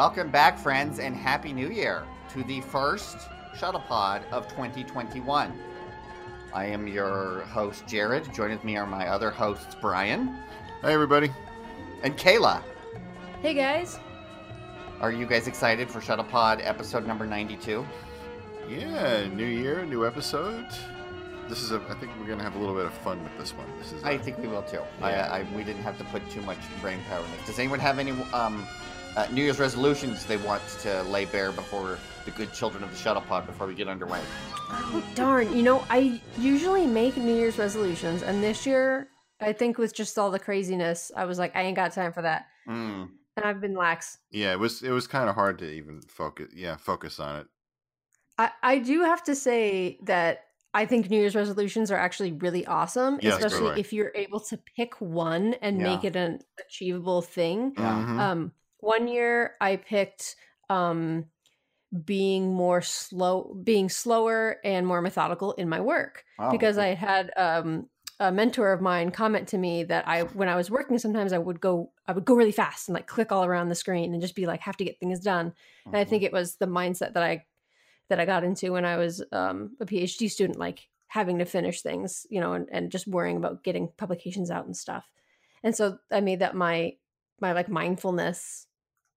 Welcome back, friends, and Happy New Year to the first Shuttlepod of 2021. I am your host, Jared. Joining with me are my other hosts, Brian Hey, everybody. and Kayla. Hey guys. Are you guys excited for Shuttlepod episode number 92? Yeah, new year, new episode. This is a. I think we're gonna have a little bit of fun with this one. This is. I think we will too. Yeah. I, I, we didn't have to put too much brain power in this. Does anyone have any um, uh, New Year's resolutions they want to lay bare before the good children of the Shuttle Pod before we get underway? Oh, darn. You know, I usually make New Year's resolutions, and this year, I think with just all the craziness, I was like, I ain't got time for that. Mm. And I've been lax. yeah, it was. It was kind of hard to even focus. Yeah, focus on it. I, I do have to say that I think New Year's resolutions are actually really awesome, Yes, especially I. if you're able to pick one and make it an achievable thing. Yeah. Mhm. Um, one year I picked um, being more slow, being slower and more methodical in my work. Wow. because I had um, a mentor of mine comment to me that I, when I was working, sometimes I would go, I would go really fast and like click all around the screen and just be like, have to get things done. And I Mhm. think it was the mindset that I that I got into when I was um, a PhD student, like having to finish things, you know, and, and just worrying about getting publications out and stuff. And so I made that my my like mindfulness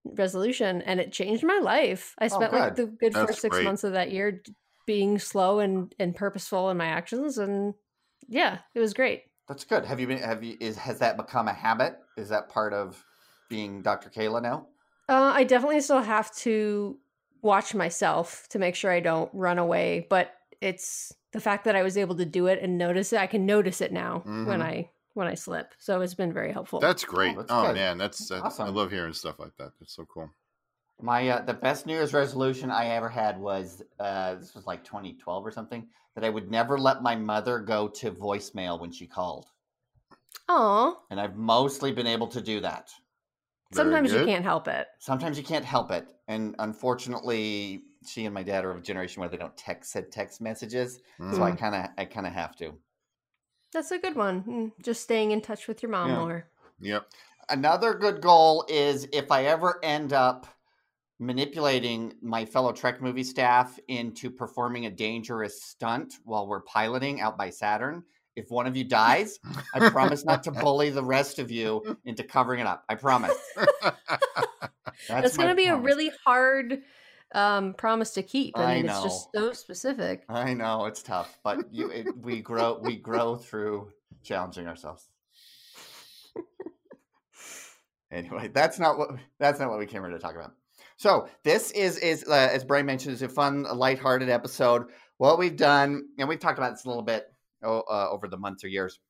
resolution, and it changed my life. I spent like the good That's first six great. months of that year being slow and and purposeful in my actions, and yeah, it was great. That's good. Have you been? Have you? Is has that become a habit? Is that part of being Dr. Kayla now? Uh, I definitely still have to watch myself to make sure I don't run away, but it's the fact that I was able to do it and notice it. I can notice it now when Mhm. I when I slip. So it's been very helpful. That's great. that's oh man, that's. Uh, I love hearing stuff like that. That's so cool. My uh, the best New Year's resolution I ever had was uh, this was like 2012 or something that I would never let my mother go to voicemail when she called, Oh. and I've mostly been able to do that. Very sometimes you can't help it. Sometimes you can't help it, and unfortunately, she and my dad are of a generation where they don't text send text messages, so I Mhm. kind of I kind of have to. That's a good one. Mm, Just staying in touch with your mom Yeah. more. Yep. Another good goal is if I ever end up manipulating my fellow Trek movie staff into performing a dangerous stunt while we're piloting out by Saturn. If one of you dies, I promise not to bully the rest of you into covering it up. I promise. That's, my going to be a really hard um, promise to keep. I I mean, it's just so specific. I know it's tough, but you it, we grow we grow through challenging ourselves. anyway, that's not what that's not what we came here to talk about. So this is is uh, as Brian mentioned, is a fun, lighthearted episode. What we've done, and we've talked about this a little bit oh, uh, over the months or years.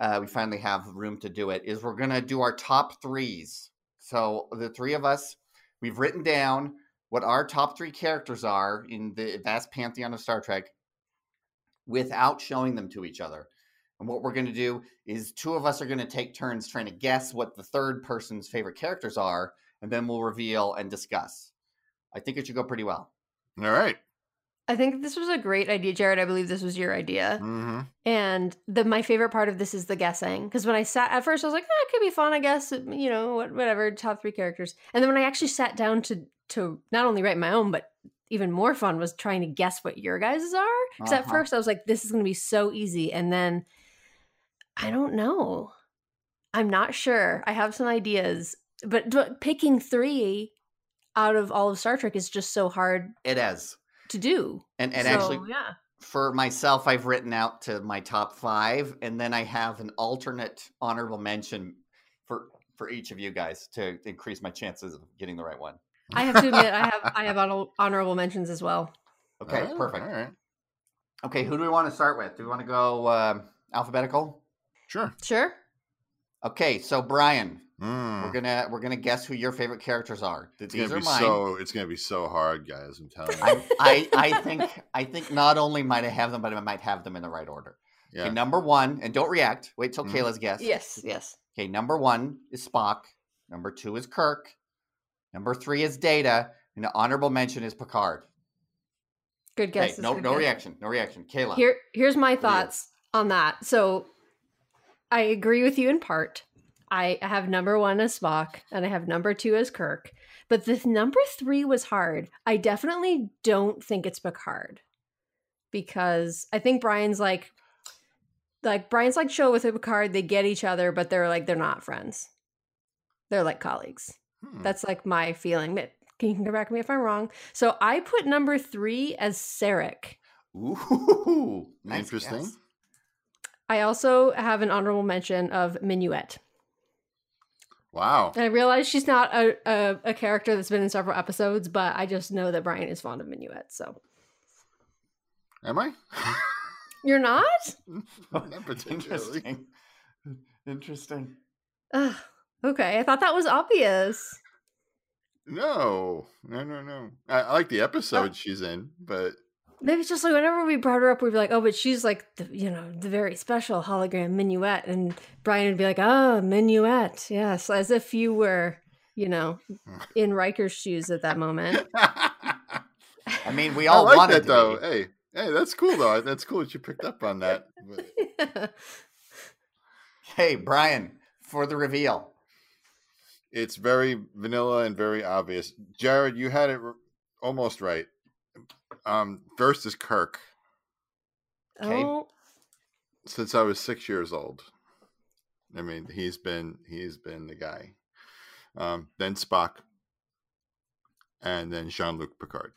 Uh, we finally have room to do it. Is we're gonna do our top threes. So the three of us, we've written down what our top three characters are in the vast pantheon of Star Trek without showing them to each other. And what we're going to do is two of us are going to take turns trying to guess what the third person's favorite characters are, and then we'll reveal and discuss. I think it should go pretty well. All right. I think this was a great idea, Jared. I believe this was your idea. Mm-hmm. And the my favorite part of this is the guessing because when I sat at first I was like, oh, it could be fun, I guess. You know, whatever, top three characters. And then when I actually sat down to to not only write my own, but even more fun was trying to guess what your guys' are. Because at Uh-huh. first I was like, this is going to be so easy, and then I don't know. I'm not sure. I have some ideas, but, but picking three out of all of Star Trek is just so hard It is. to do. And, and So, actually, yeah. for myself, I've written out to my top five, and then I have an alternate honorable mention for for each of you guys to increase my chances of getting the right one. I have to admit, I have I have honorable mentions as well. Okay, Oh, perfect. All right. Okay, who do we want to start with? Do we want to go um alphabetical? Sure. Sure. Okay, so Brian, Mm. we're gonna we're gonna guess who your favorite characters are. It's These gonna are be mine. so. It's gonna be so hard, guys. I'm telling you. I, I I think I think not only might I have them, but I might have them in the right order. yeah. Okay, number one, and don't react. Wait till Mhm. Kayla's guess. Yes. Yes. Okay, number one is Spock. Number two is Kirk. Number three is Data, and the honorable mention is Picard. Good guess. no no reaction. No reaction. Kayla. Here, here's my thoughts on that. So, I agree with you in part. I have number one as Spock and I have number two as Kirk. But the number three was hard. I definitely don't think it's Picard because I think Brian's like, like Brian's like show with Picard. They get each other, but they're like they're not friends. They're like colleagues. Hmm. That's like my feeling. But Can you correct me if I'm wrong? So I put number three as Sarek. Ooh, nice Interesting. guess. I also have an honorable mention of Minuet. Wow. And I realize she's not a, a, a character that's been in several episodes, but I just know that Brian is fond of Minuet. So Am I? you're not? Not particularly. Interesting. Interesting. Ugh, okay, I thought that was obvious. No, no, no, no. I, I like the oh. episode she's in, but Maybe it's just like whenever we brought her up, we'd be like, "Oh, but she's like, the, you know, the very special hologram Minuet," and Brian would be like, "Oh, Minuet, yes," as if you were, you know, in Riker's shoes at that moment. I mean, we I all like wanted that though. be. Hey, hey, that's cool though. That's cool that you picked up on that. But Hey, Brian, for the reveal. It's very vanilla and very obvious. Jared, you had it r- almost right. Um, first is Kirk. Okay. oh, Since I was six years old, I mean, he's been he's been the guy. Um, then Spock, and then Jean Luc Picard.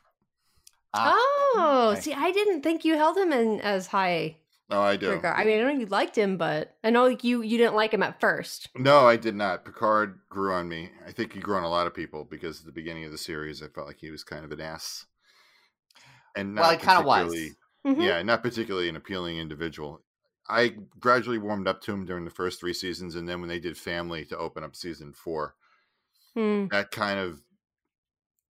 Ah, oh, okay. see, I didn't think you held him in as high No, I do. regard. I mean, I know you liked him, but I know like you you didn't like him at first. No, I did not. Picard grew on me. I think he grew on a lot of people because at the beginning of the series, I felt like he was kind of an ass, and not well, it kind of was. particularly- Mhm. Yeah, not particularly an appealing individual. I gradually warmed up to him during the first three seasons, and then when they did Family to open up season four, Hmm. that kind of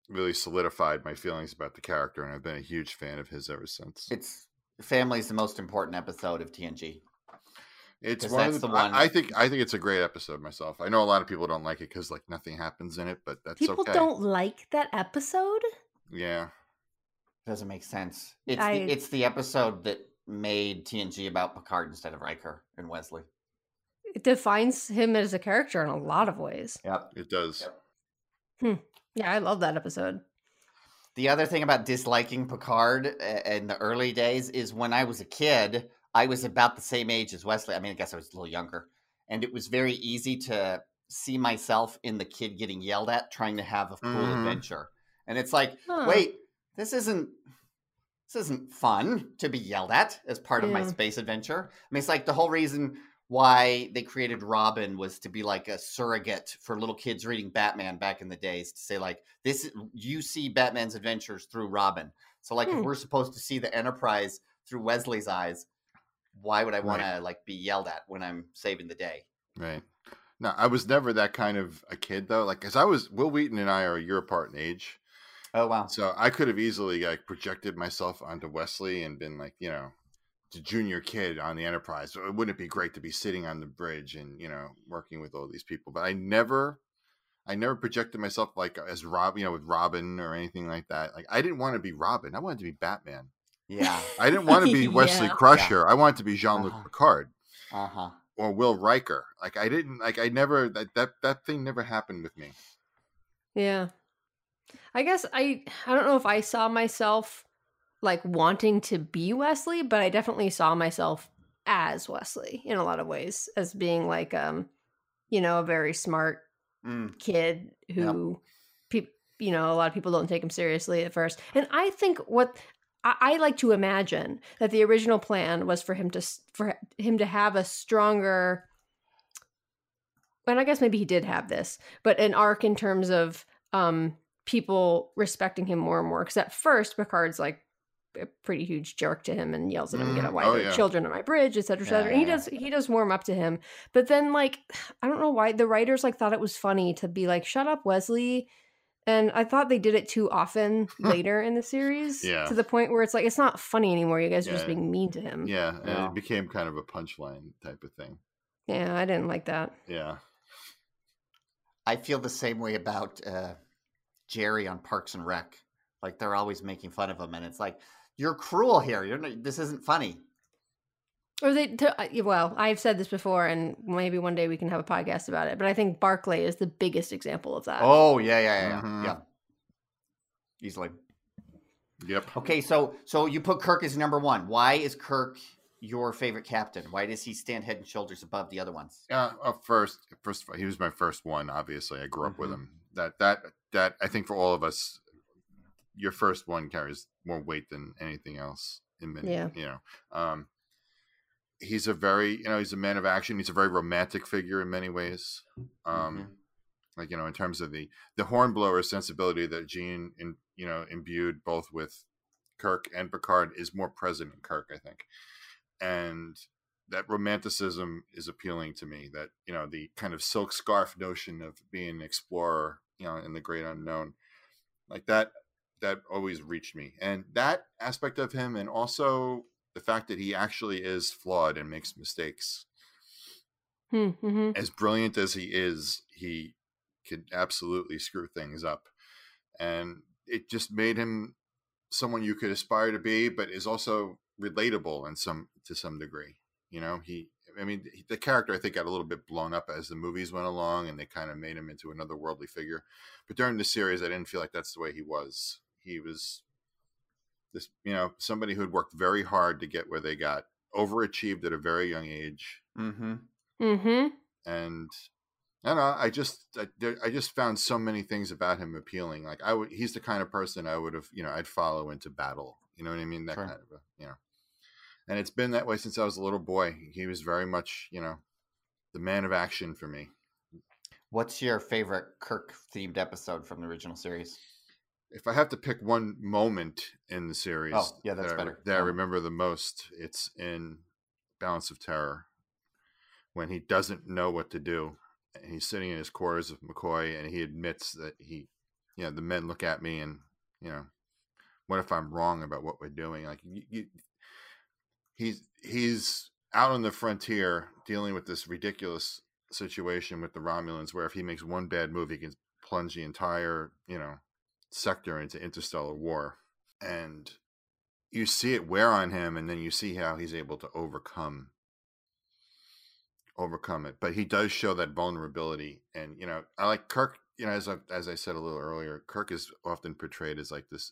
really solidified my feelings about the character, and I've been a huge fan of his ever since. It's family's the most important episode of TNG. It's one of the, the one- I, I think I think it's a great episode myself. I know a lot of people don't like it because like nothing happens in it, but that's People okay. don't like that episode. Yeah. It doesn't make sense. It's I- the, it's the episode that made TNG about Picard instead of Riker and Wesley. It defines him as a character in a lot of ways. Yep. It does. Yep. Hmm. Yeah, I love that episode. The other thing about disliking Picard in the early days is when I was a kid, I was about the same age as Wesley. I mean, I guess I was a little younger. And it was very easy to see myself in the kid getting yelled at trying to have a cool Mhm. adventure. And it's like, Huh. wait, this isn't this isn't fun to be yelled at as part of my space adventure. I mean, it's like the whole reason why they created Robin was to be like a surrogate for little kids reading Batman back in the days to say like this you see Batman's adventures through Robin. So like Hmm. if we're supposed to see the Enterprise through Wesley's eyes, why would I want Right. to like be yelled at when I'm saving the day? Right. No, I was never that kind of a kid though. Like, as I was Wil Wheaton and I are a year apart in age, Oh wow. so I could have easily like projected myself onto Wesley and been like, you know, junior kid on the Enterprise. Wouldn't it be great to be sitting on the bridge and you know working with all these people? But I never, I never projected myself like as Rob, you know, with Robin or anything like that. Like, I didn't want to be Robin. I wanted to be Batman. Yeah. I didn't want to be Wesley Yeah. Crusher. I wanted to be Jean Luc Uh-huh. Picard. Uh-huh. or Will Riker. Like I didn't like I never that that that thing never happened with me. Yeah. I guess I I don't know if I saw myself like wanting to be Wesley, but I definitely saw myself as Wesley in a lot of ways as being like um you know, a very smart Mm. kid who peop you know, a lot of people don't take him seriously at first. And I think what I, I like to imagine that the original plan was for him to for him to have a stronger and I guess maybe he did have this, but an arc in terms of um people respecting him more and more. Because at first, Picard's like a pretty huge jerk to him and yells at him, "Get Mhm. why Oh, are yeah. children on my bridge, etc., Yeah, etc." And he yeah, does he does warm up to him, but then like I don't know why the writers like thought it was funny to be like, "Shut up, Wesley." And I thought they did it too often later in the series, Yeah. to the point where it's like it's not funny anymore. You guys are just being mean to him. Yeah, and Yeah. it became kind of a punchline type of thing. Yeah, I didn't like that. Yeah. I feel the same way about uh, Jerry on Parks and Rec. Like they're always making fun of him, and it's like you're cruel here. You're not, this isn't funny. Or they, to, well, I've said this before, and maybe one day we can have a podcast about it. But I think Barclay is the biggest example of that. Oh yeah, yeah, yeah, Mhm. yeah. Easily. Yep. Okay, so so you put Kirk as number one. Why is Kirk your favorite captain? Why does he stand head and shoulders above the other ones? Uh, uh, first, first, of all, he was my first one. Obviously, I grew up with Mhm. him. That that that I think for all of us, your first one carries more weight than anything else. In many, Yeah. you know, um, he's a very, you know, he's a man of action. He's a very romantic figure in many ways. Um, Mhm. like you know, in terms of the the hornblower sensibility that Gene, in you know, imbued both with Kirk and Picard is more present in Kirk, I think, and that romanticism is appealing to me. That you know, the kind of silk scarf notion of being an explorer, you know, in the great unknown, like that, that always reached me, and that aspect of him, and also the fact that he actually is flawed and makes mistakes. Hmm, hmm As brilliant as he is, he could absolutely screw things up, and it just made him someone you could aspire to be, but is also relatable in some to some degree. You know, he. I mean, the character I think got a little bit blown up as the movies went along, and they kind of made him into another worldly figure. But during the series, I didn't feel like that's the way he was. He was this, you know, somebody who had worked very hard to get where they got, overachieved at a very young age, Mm-hmm. hmm and I don't know. I just, I, I just found so many things about him appealing. Like I would, he's the kind of person I would have, you know, I'd follow into battle. You know what I mean? That Sure. kind of, a, you know. And it's been that way since I was a little boy. He was very much, you know, the man of action for me. What's your favorite Kirk themed episode from the original series? If I have to pick one moment in the series, Oh, yeah, that's that I, better. that I Um, remember the most, it's in Balance of Terror when he doesn't know what to do. And he's sitting in his quarters with McCoy, and he admits that he, you know, the men look at me, and you know, what if I'm wrong about what we're doing? Like, you, you, he's he's out on the frontier dealing with this ridiculous situation with the Romulans, where if he makes one bad move, he can plunge the entire, you know, sector into interstellar war, and you see it wear on him, and then you see how he's able to overcome overcome it. But he does show that vulnerability, and you know, I like Kirk. You know, as I as I said a little earlier, Kirk is often portrayed as like this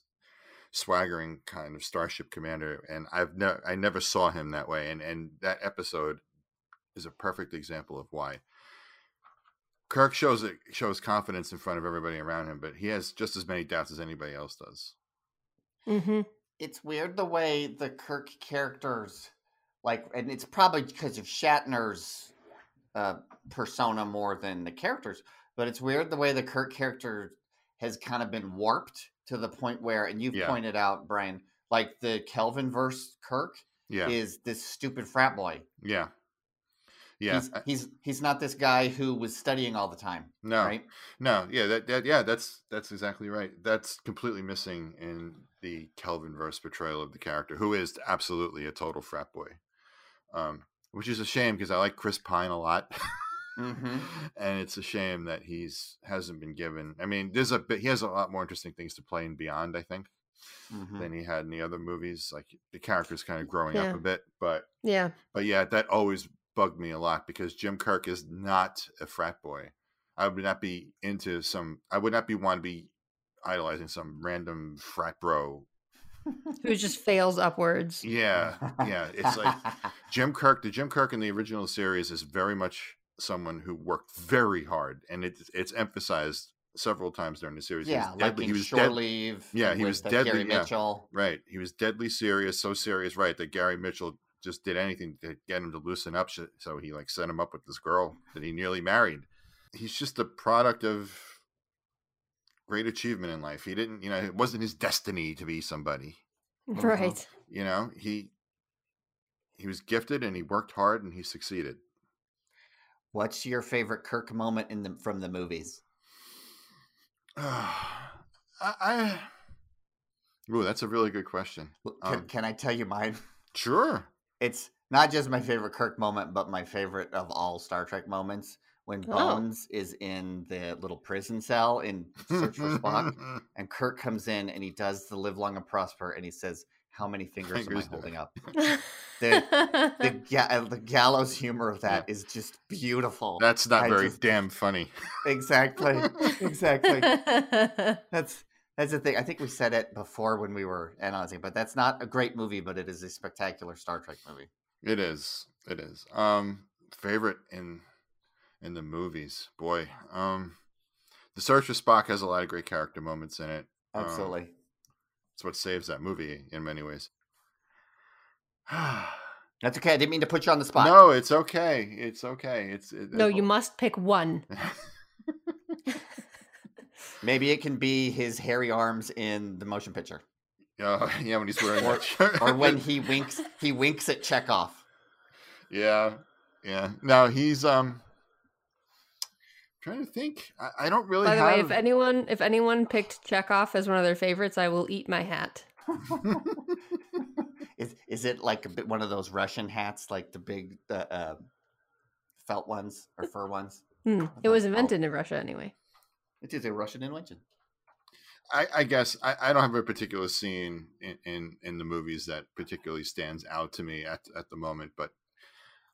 swaggering kind of starship commander, and I've never I never saw him that way, and and that episode is a perfect example of why. Kirk shows it shows confidence in front of everybody around him, but he has just as many doubts as anybody else does. hmm It's weird the way the Kirk characters, like, and it's probably because of Shatner's uh, persona more than the characters, but it's weird the way the Kirk character has kind of been warped to the point where, and you've Yeah. pointed out, Brian, like the Kelvin verse Kirk Yeah, is this stupid frat boy. yeah, yeah. He's, he's he's not this guy who was studying all the time, no, right? No, yeah, that, that yeah, that's that's exactly right. That's completely missing in the Kelvin verse portrayal of the character, who is absolutely a total frat boy. Um, which is a shame because I like Chris Pine a lot. Mhm. and it's a shame that he's hasn't been given. I mean, there's a bit he has a lot more interesting things to play in Beyond, I think, Mhm. than he had in the other movies. Like the character's kind of growing Yeah. up a bit, but Yeah. but yeah, that always bugged me a lot because Jim Kirk is not a frat boy. I would not be into some. I would not be want to be idolizing some random frat bro. Who just fails upwards. Yeah, yeah. It's like Jim Kirk. The Jim Kirk in the original series is very much someone who worked very hard, and it's it's emphasized several times during the series. He was yeah, like deadly- he was Shore dead- Leave. Yeah, he was deadly, Gary yeah. Mitchell. Right. He was deadly serious, so serious, right, that Gary Mitchell just did anything to get him to loosen up. So he like set him up with this girl that he nearly married. He's just a product of great achievement in life. He didn't, you know, it wasn't his destiny to be somebody. Mhm. Right. You know, he he was gifted and he worked hard and he succeeded. What's your favorite Kirk moment in the from the movies? I, I Ooh, that's a really good question. L- Can, Um, can I tell you mine? Sure. It's not just my favorite Kirk moment, but my favorite of all Star Trek moments when Oh. Bones is in the little prison cell in Search for Spock, and Kirk comes in and he does the live long and prosper, and he says, how many fingers, Fingers am I holding up? The the, ga- uh, the gallows humor of that is just beautiful. That's not I very just- damn funny. exactly, exactly. That's that's the thing. I think we said it before when we were analyzing, but that's not a great movie, but it is a spectacular Star Trek movie. It is. It is. Um, favorite in in the movies, boy. Um, the Search for Spock has a lot of great character moments in it. Um, Absolutely. It's what saves that movie in many ways. That's okay. I didn't mean to put you on the spot. no, it's okay. It's okay. It's it, no, it's- you must pick one. Maybe it can be his hairy arms in the motion picture, Uh, yeah, when he's wearing Or- shirt. or when he winks. He winks at Chekov. yeah, yeah. Now he's um trying to think. I, I don't really By the have. way, if anyone if anyone picked Chekov as one of their favorites, I will eat my hat. Is is it like a bit one of those Russian hats, like the big uh, uh, felt ones or fur ones? Hmm, What It was the hell? invented in Russia anyway. It is a Russian invention. I, I guess I, I don't have a particular scene in, in, in the movies that particularly stands out to me at at the moment, but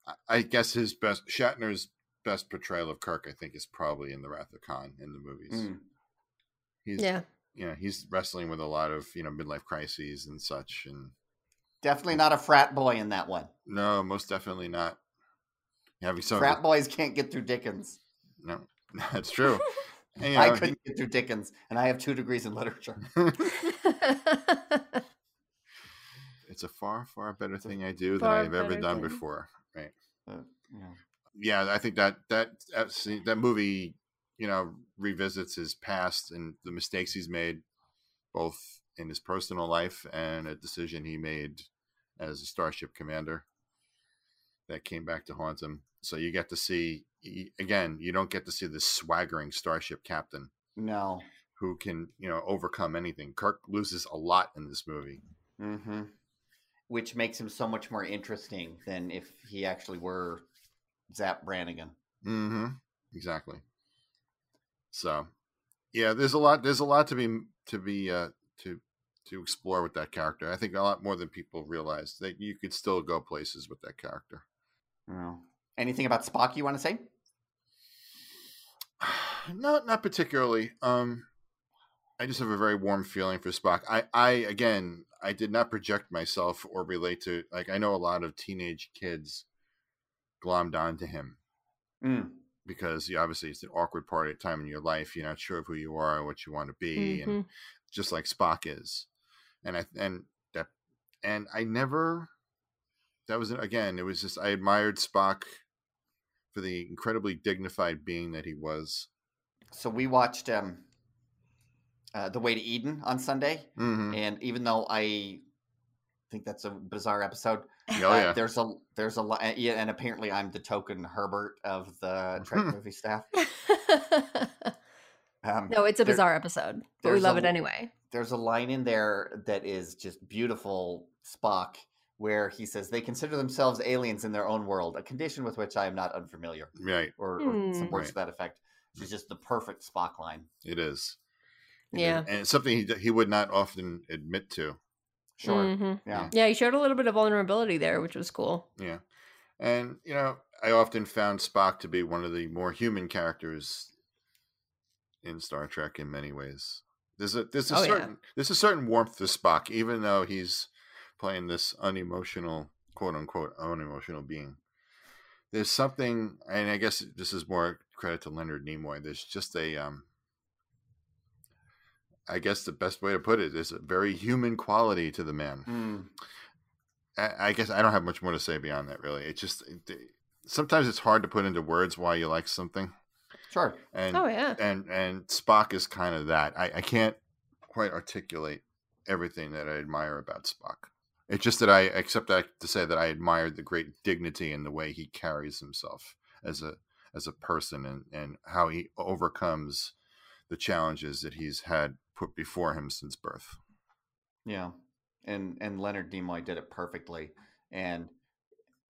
I, I guess his best Shatner's best portrayal of Kirk, I think, is probably in the Wrath of Khan in the movies. Mm. He's Yeah. you know he's wrestling with a lot of you know midlife crises and such, and Definitely not a frat boy in that one. no, most definitely not having some. Frat boys can't get through Dickens. No, that's true. You I couldn't get through Dickens, and I have two degrees in literature. it's a far far better thing I do than I've ever done thing. before. Right. Uh, yeah. yeah, I think that that, that movie, you know, revisits his past and the mistakes he's made, both in his personal life and a decision he made as a starship commander that came back to haunt him. So you get to see again, you don't get to see this swaggering starship captain No. who can, you know, overcome anything. Kirk loses a lot in this movie. hmm Which makes him so much more interesting than if he actually were Zapp Brannigan. Mm-hmm. Exactly. So, yeah, there's a lot. There's a lot to be to be uh, to to explore with that character. I think a lot more than people realize that you could still go places with that character. Oh. Anything about Spock you want to say? not not particularly. Um, I just have a very warm feeling for Spock. I I again, I did not project myself or relate to like I know a lot of teenage kids glommed onto him Mm. because you, obviously it's an awkward part of time in your life. You're not sure of who you are and what you want to be, and Mhm. just like Spock is. And I and that and I never. That was again. It was just I admired Spock for the incredibly dignified being that he was. So we watched um, uh, The Way to Eden on Sunday, Mm-hmm. and even though I think that's a bizarre episode, Oh uh, yeah, there's a there's a lot, yeah, and apparently I'm the token Herbert of the Trek movie staff. Um, no, it's a there- bizarre episode, but we love a- it anyway. there's a line in there that is just beautiful Spock where he says they consider themselves aliens in their own world, a condition with which I am not unfamiliar, right. or, or some words Right. to that effect. It's just the perfect Spock line. It is. It is. Yeah. and it's something he he would not often admit to. Sure. Mhm. Yeah. Yeah, he showed a little bit of vulnerability there, which was cool. Yeah, and you know, I often found Spock to be one of the more human characters in Star Trek in many ways. There's a there's a Oh, yeah. certain there's a certain warmth to Spock, even though he's playing this unemotional, quote unquote, unemotional being. There's something, and I guess this is more credit to Leonard Nimoy. There's just a, um, I guess the best way to put it is a very human quality to the man. Mm. I, I guess I don't have much more to say beyond that. Really, it's just it- sometimes it's hard to put into words why you like something, Sure. and Oh yeah. and and Spock is kind of that. I, I can't quite articulate everything that I admire about Spock. It's just that I accept that to say that I admired the great dignity and the way he carries himself as a as a person and and how he overcomes the challenges that he's had put before him since birth. Yeah. And and Leonard Nimoy did it perfectly. And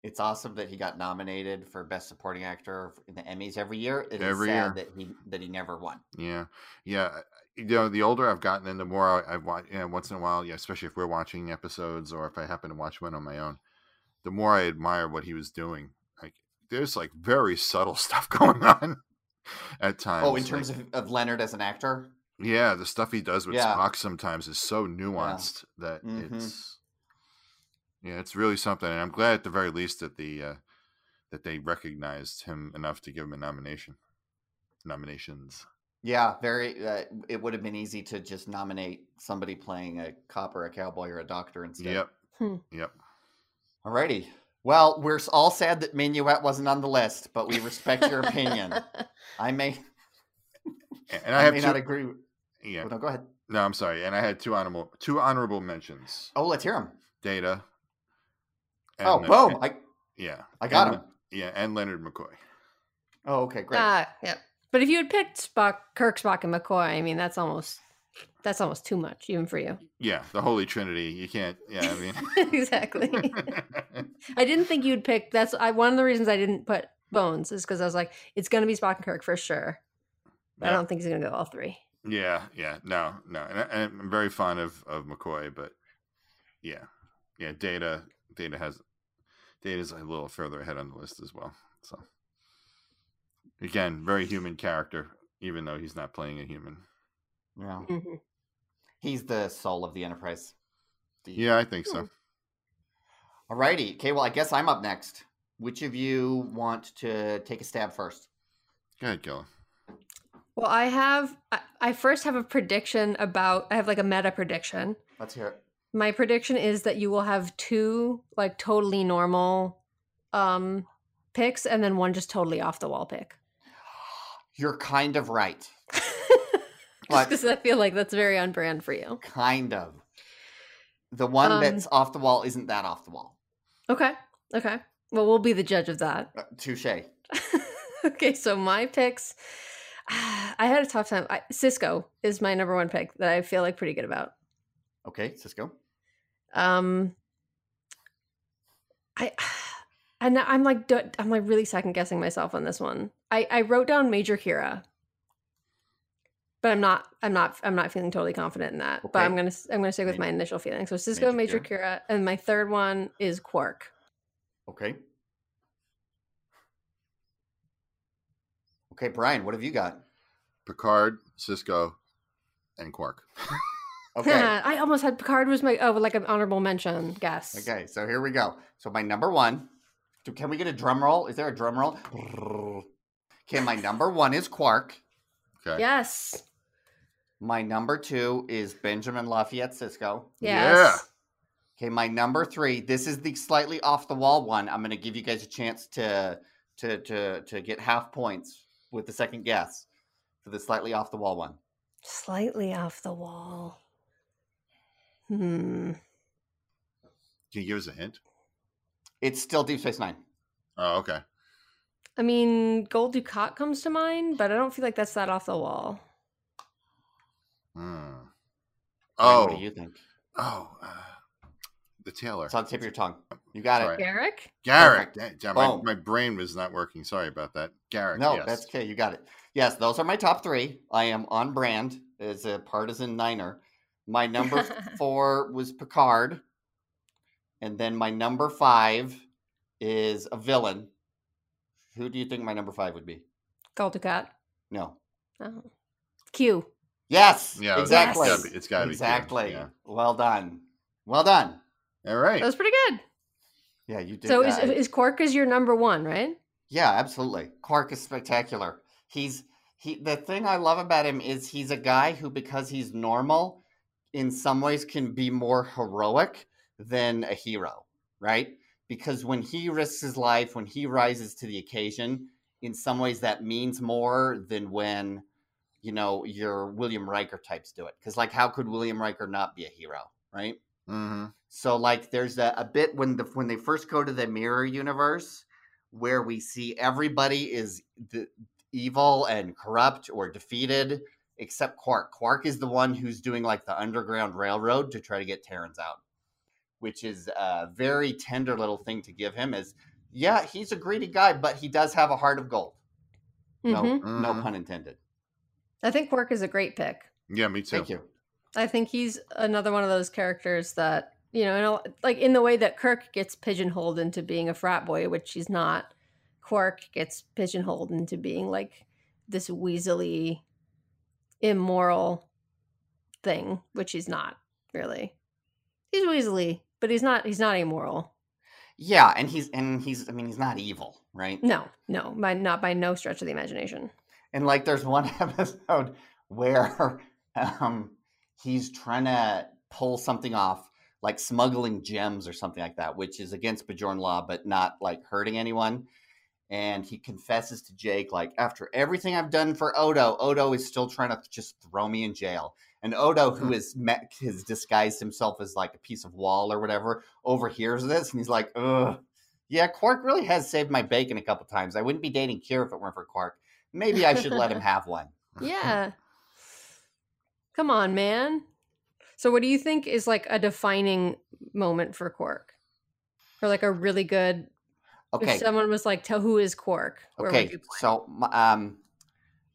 it's awesome that he got nominated for Best Supporting Actor in the Emmys every year. It is Every sad year. that he that he never won. Yeah, yeah. You know, the older I've gotten and the more I- I've watched, you know, once in a while, yeah, especially if we're watching episodes or if I happen to watch one on my own, the more I admire what he was doing. Like, there's like very subtle stuff going on at times. Oh, in terms like, of, of Leonard as an actor? yeah, the stuff he does with Yeah. Spock sometimes is so nuanced that Mhm. it's yeah, it's really something. And I'm glad at the very least that the uh, that they recognized him enough to give him a nomination. Nominations. Yeah, very. Uh, it would have been easy to just nominate somebody playing a cop or a cowboy or a doctor instead. Yep. Hmm. Yep. Alrighty. Well, we're all sad that Minuet wasn't on the list, but we respect your opinion. I may, And I, I, have may two, not agree. with- yeah. Oh, no, go ahead. No, I'm sorry. And I had two honorable two honorable mentions. Oh, let's hear them. Data. Oh, uh, boom! and- I yeah. I got and- him. Yeah, and Leonard McCoy. Oh, okay, great. Ah, yeah. But if you had picked Spock, Kirk, Spock, and McCoy, I mean, that's almost that's almost too much, even for you. Yeah, the Holy Trinity. You can't. Yeah, I mean. exactly. I didn't think you'd pick. That's I, one of the reasons I didn't put Bones is because I was like, it's going to be Spock and Kirk for sure. But I don't think he's going to go all three. Yeah, yeah, no, no, and, I, I'm very fond of of McCoy, but yeah, yeah, Data, Data has Data's a little further ahead on the list as well. So again, very human character, even though he's not playing a human. yeah, Mhm. he's the soul of the Enterprise. The- Yeah, I think so. Alrighty. Okay. Well, I guess I'm up next. Which of you want to take a stab first? Go ahead, Kayla. Well, I have. I, I first have a prediction about. I have like a meta prediction. Let's hear it. My prediction is that you will have two like totally normal um picks and then one just totally off the wall pick. You're kind of right. Because I feel like that's very on brand for you. Kind of. The one Um, that's off the wall isn't that off the wall. Okay. Okay. Well, we'll be the judge of that. Uh, touche. okay, so my picks. I had a tough time. I, Sisko is my number one pick that I feel like pretty good about. Okay, Sisko. Um, I and I'm like I'm like really second guessing myself on this one. I I wrote down Major Kira, but I'm not I'm not I'm not feeling totally confident in that. But I'm gonna I'm gonna stick with my initial feeling. So Sisko, Major Major Kira, and my third one is Quark. Okay. Okay, Brian, what have you got? Picard, Sisko, and Quark. Okay. I almost had Picard was my oh like an honorable mention guess. okay, so here we go. So my number one. Do- Can we get a drum roll? Is there a drum roll? Okay, my number one is Quark. Okay. Yes. My number two is Benjamin Lafayette Sisko. Yes. Okay, my number three. This is the slightly off the wall one. I'm going to give you guys a chance to to to to get half points with the second guess for the slightly off the wall one. Slightly off the wall. Hmm. Can you give us a hint? It's still Deep Space Nine. Oh, okay. I mean, Gul Dukat comes to mind, but I don't feel like that's that off the wall. Hmm. Oh, what do you think? oh, uh, the tailor. It's on the tip of your tongue. You got it. Garak? Garak. Perfect. Damn, my, my brain was not working. Sorry about that. Garak. No, yes. that's okay. You got it. Yes, those are my top three. I am on brand as a partisan Niner. My number four was Picard. And then my number five is a villain. Who do you think my number five would be? Gul Dukat. No. Oh. Q. Yes. Yeah, it's exactly. gotta be- it's gotta be Q, exactly. yeah. Well done. Well done. All right. That was pretty good. Yeah, you did. So is, that. is Quark is your number one, right? Yeah, absolutely. Quark is spectacular. He's he the thing I love about him is he's a guy who because he's normal in some ways can be more heroic than a hero, right? Because when he risks his life, when he rises to the occasion, in some ways that means more than when you know your William Riker types do it. Cuz like how could William Riker not be a hero, right? Mm-hmm. So like there's a, a bit when the when they first go to the mirror universe where we see everybody is the, evil and corrupt or defeated except Quark. Quark is the one who's doing like the underground railroad to try to get Terrans out, which is a very tender little thing to give him is yeah, he's a greedy guy, but he does have a heart of gold. No, Mhm. no Mhm. pun intended. I think Quark is a great pick. Yeah, me too. Thank you. I think he's another one of those characters that you know, in a, like in the way that Kirk gets pigeonholed into being a frat boy, which he's not. Quark gets pigeonholed into being like this weaselly, immoral thing, which he's not really. He's weaselly, but he's not. He's not immoral. Yeah, and he's and he's I mean he's not evil, right? No, no, by not by no stretch of the imagination. And like there's one episode where um he's trying to pull something off like smuggling gems or something like that, which is against Bajoran law but not like hurting anyone. And he confesses to Jake like after everything I've done for Odo, Odo is still trying to just throw me in jail. And Odo, who has met, has disguised himself as like a piece of wall or whatever, overhears this and he's like, "Ugh, yeah, Quark really has saved my bacon a couple times. I wouldn't be dating Kira if it weren't for Quark. Maybe I should let him have one." Yeah. Come on, man. So, what do you think is like a defining moment for Quark, or like a really good? Okay, If someone was like, "Tell who is Quark?" Okay. So, um,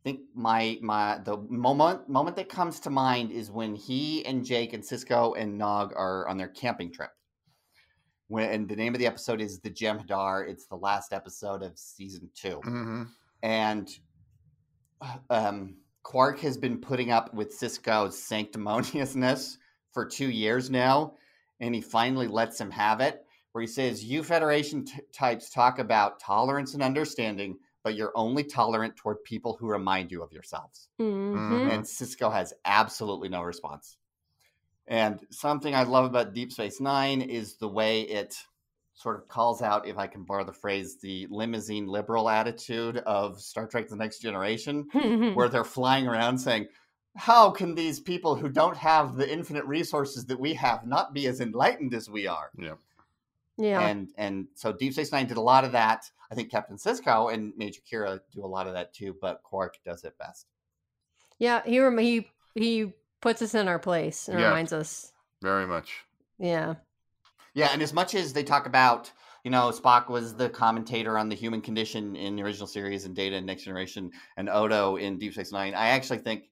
think my my the moment moment that comes to mind is when he and Jake and Sisko and Nog are on their camping trip. When and the name of the episode is the Jem'Hadar. It's the last episode of season two. hmm and um, Quark has been putting up with Sisko's sanctimoniousness for two years now, and he finally lets him have it. Where he says, "You Federation t- types talk about tolerance and understanding, but you're only tolerant toward people who remind you of yourselves." Mhm. And Sisko has absolutely no response. And something I love about Deep Space Nine is the way it sort of calls out, if I can borrow the phrase, the limousine liberal attitude of Star Trek The Next Generation, Mm-hmm. where they're flying around saying, How can these people who don't have the infinite resources that we have not be as enlightened as we are? Yeah. yeah. And and so Deep Space Nine did a lot of that. I think Captain Sisko and Major Kira do a lot of that too, but Quark does it best. yeah. He rem- he he puts us in our place and Yeah. reminds us. Very much. Yeah. Yeah, and as much as they talk about, you know, Spock was the commentator on the human condition in the original series and Data in Next Generation and Odo in Deep Space Nine, I actually think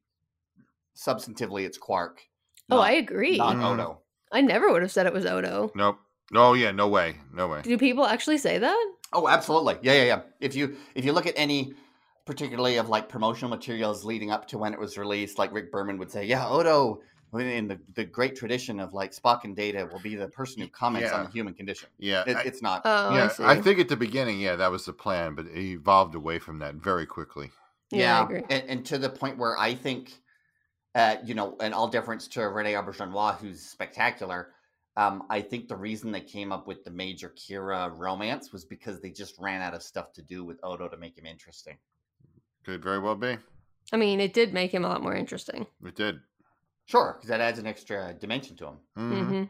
substantively it's Quark. Oh, not- I agree. Not Mhm. Odo. I never would have said it was Odo. Nope. No, yeah, no way. No way. Do people actually say that? Oh, absolutely. Yeah, yeah, yeah. If you if you look at any particularly of like promotional materials leading up to when it was released, like Rick Berman would say, yeah, Odo in the, the great tradition of like Spock and Data will be the person who comments on the human condition. Yeah. It, I, it's not. Oh, yeah, I see. I think at the beginning, yeah, that was the plan, but it evolved away from that very quickly. yeah, I agree. And, and to the point where I think, uh, you know, and all deference to Rene Auberjonois, who's spectacular, um, I think the reason they came up with the Major Kira romance was because they just ran out of stuff to do with Odo to make him interesting. Could very well be. I mean, it did make him a lot more interesting. It did. Sure, because that adds an extra dimension to him. hmm Mm-hmm.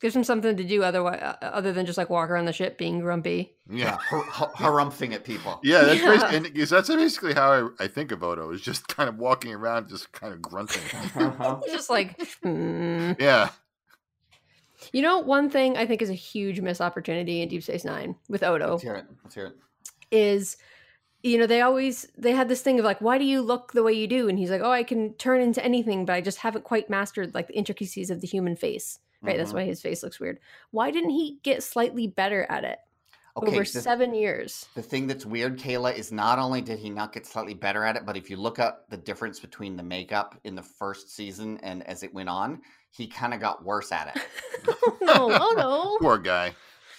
Gives him something to do otherwise, uh, other than just like walk around the ship being grumpy. Yeah. har- har- harumphing at people. Yeah, that's Yeah. basically, and because that's basically how I, I think of Odo is just kind of walking around, just kind of grunting. Uh-huh. just like, hmm. yeah, you know, one thing I think is a huge missed opportunity in Deep Space Nine with Odo Let's hear it. Let's hear it. is, you know, they always they had this thing of like, why do you look the way you do? And he's like, oh, I can turn into anything, but I just haven't quite mastered like the intricacies of the human face. Right, that's Mhm. why his face looks weird. Why didn't he get slightly better at it Okay, over the, seven years? the thing that's weird, Kayla, is not only did he not get slightly better at it, but if you look up the difference between the makeup in the first season and as it went on, he kind of got worse at it. oh no, oh no. poor guy.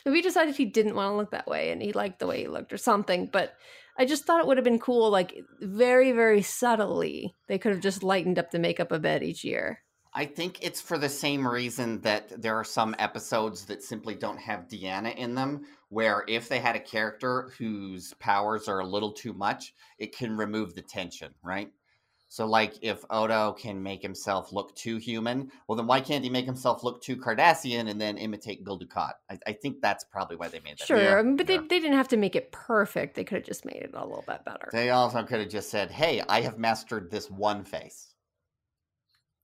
Maybe he decided he didn't want to look that way and he liked the way he looked or something. But I just thought it would have been cool, like very, very subtly. They could have just lightened up the makeup a bit each year. I think it's for the same reason that there are some episodes that simply don't have Deanna in them, where if they had a character whose powers are a little too much, it can remove the tension, right? So, like, if Odo can make himself look too human, well, then why can't he make himself look too Cardassian and then imitate Gul Dukat? I, I think that's probably why they made that. Sure, Yeah, I mean, but they, yeah. they didn't have to make it perfect. They could have just made it a little bit better. They also could have just said, hey, I have mastered this one face.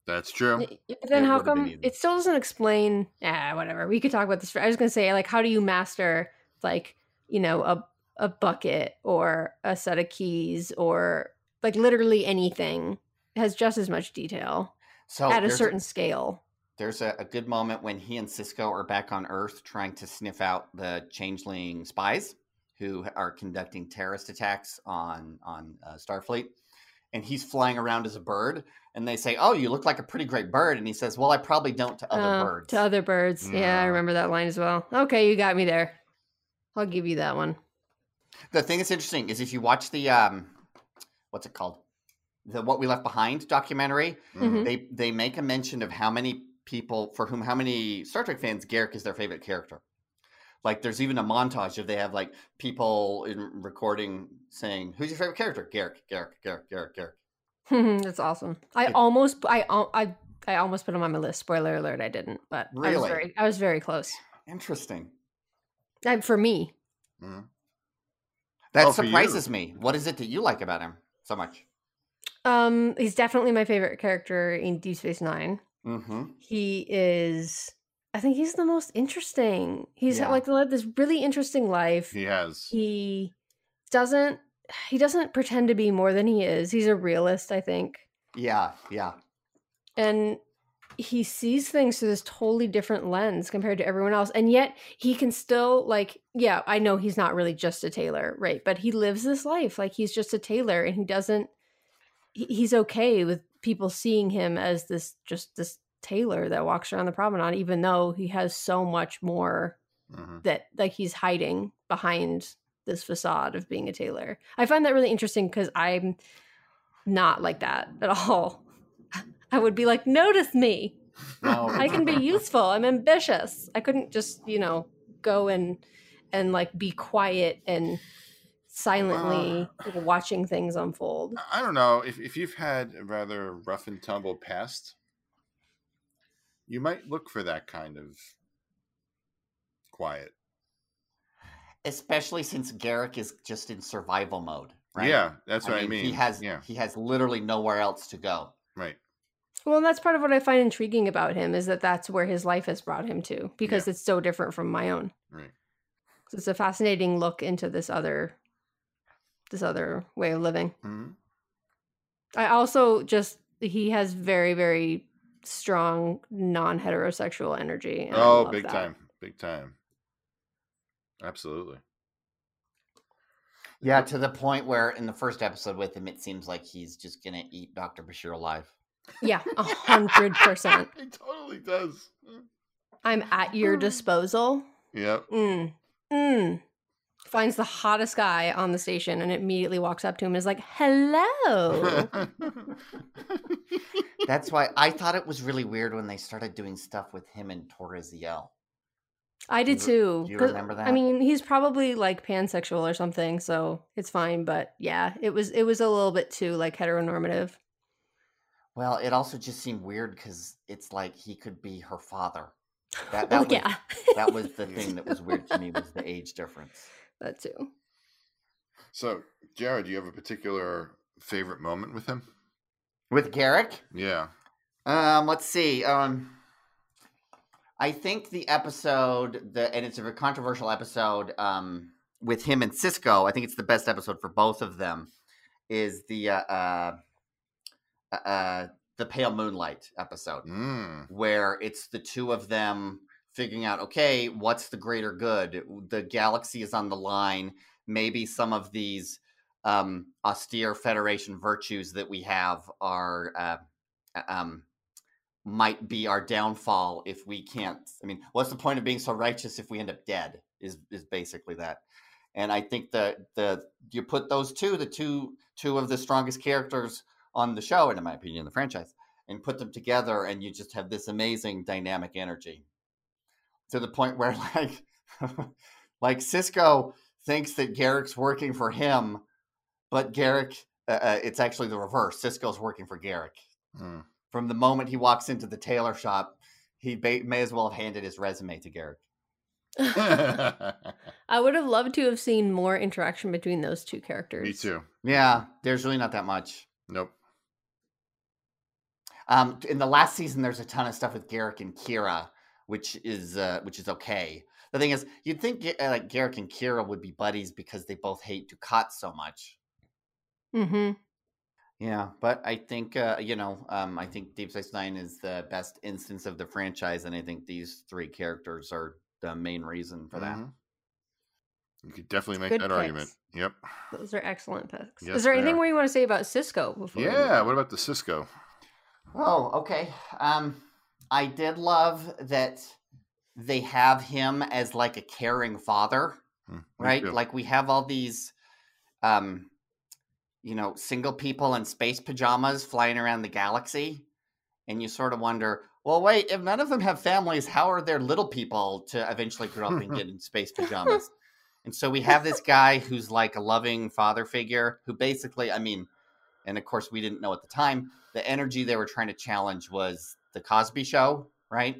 That's true. Y- y- But then It how come it still doesn't explain? Ah, whatever. We could talk about this. For, I was gonna say, like, how do you master, like, you know, a a bucket or a set of keys or like literally anything has just as much detail So at a certain scale. there's a, a good moment when he and Sisko are back on Earth trying to sniff out the changeling spies who are conducting terrorist attacks on on uh, Starfleet, and he's flying around as a bird. And they say, "Oh, you look like a pretty great bird," and he says, "Well, I probably don't to other Oh, birds." To other birds. Yeah, I remember that line as well. Okay, you got me there. I'll give you that one. The thing that's interesting is if you watch the um, what's it called, the What We Left Behind documentary, Mhm. they they make a mention of how many people for whom how many Star Trek fans Garak is their favorite character. Like there's even a montage of they have like people in recording saying, "Who's your favorite character?" Garak, Garak, Garak, Garak, Garak. That's awesome. I It- almost I I I almost put him on my list. Spoiler alert, I didn't, but I was Really? very I was very close. Interesting. Uh, for me, Mhm. That Oh, surprises me. What is it that you like about him so much? um, he's definitely my favorite character in Deep Space Nine. Mm-hmm. He is. I think he's the most interesting. He's Yeah. like led this really interesting life. He has. He doesn't. He doesn't pretend to be more than he is. He's a realist, I think. Yeah, yeah. and he sees things through this totally different lens compared to everyone else and yet he can still like yeah i know he's not really just a tailor right but he lives this life like he's just a tailor and he doesn't he's okay with people seeing him as this just this tailor that walks around the promenade even though he has so much more Mhm. that like he's hiding behind this facade of being a tailor. I find that really interesting because I'm not like that at all. I would be like, notice me. No, I can be useful. I'm ambitious. I couldn't just, you know, go and and like be quiet and silently watching things unfold. I don't know if if you've had a rather rough and tumble past, you might look for that kind of quiet. especially since Garak is just in survival mode. Right? Yeah, that's what I mean. He has yeah, he has literally nowhere else to go. right. Well, and that's part of what I find intriguing about him is that that's where his life has brought him to because it's so different from my own. Right. So it's a fascinating look into this other this other way of living. Mhm. I also just he has very very strong non-heterosexual energy. Oh, big that. time, big time. Absolutely. Yeah, to the point where in the first episode with him, it seems like he's just gonna eat Doctor Bashir alive. Yeah, a hundred percent. it totally does. I'm at your disposal. Yep. Mm. Mm. Finds the hottest guy on the station and immediately walks up to him and is like, "Hello." That's why I thought it was really weird when they started doing stuff with him and Tora Ziyal. I did too. do you 'cause, remember that? I mean, he's probably like pansexual or something, so it's fine. But yeah, it was it was a little bit too like heteronormative. Well, it also just seemed weird because it's like he could be her father. That, that Well, was, yeah, that was the thing that was weird to me was the age difference. that too. so, Jared, do you have a particular favorite moment with him? With Garak, Yeah. Um, let's see. Um, I think the episode, the and it's a very controversial episode. Um, with him and Sisko, I think it's the best episode for both of them. Is the uh, uh, uh, uh the Pale Moonlight episode Mm. where it's the two of them figuring out, okay, what's the greater good? The galaxy is on the line. Maybe some of these um, austere Federation virtues that we have are uh, um, might be our downfall if we can't. I mean, what's the point of being so righteous if we end up dead? Is is basically that. And I think that the you put those two, the two two of the strongest characters on the show, and in my opinion, the franchise, and put them together, and you just have this amazing dynamic energy. To the point where, like, like Sisko thinks that Garak's working for him, but Garak, uh, uh, it's actually the reverse. Sisko's working for Garak. Mm. From the moment he walks into the tailor shop, he ba- may as well have handed his resume to Garak. I would have loved to have seen more interaction between those two characters. Me too. Yeah, there's really not that much. Nope. Um, in the last season, there's a ton of stuff with Garak and Kira, which is uh, which is okay. The thing is, you'd think Ga- uh, like Garak and Kira would be buddies because they both hate Dukat so much. Mm-hmm. Yeah, but I think uh, you know, um, I think Deep Space Nine is the best instance of the franchise, and I think these three characters are the main reason for that. Mhm. You could definitely make Good that argument. Yep. Those are excellent picks. Yes, Is there anything are. more you want to say about Sisko before? Yeah. on? What about the Sisko? Oh, okay. Um, I did love that they have him as like a caring father, me right? too. Like we have all these, um, you know, single people in space pajamas flying around the galaxy, and you sort of wonder, well, wait, if none of them have families, how are their little people to eventually grow up and get in space pajamas? And so we have this guy who's like a loving father figure who basically, I mean, and of course we didn't know at the time, the energy they were trying to challenge was the Cosby show, right?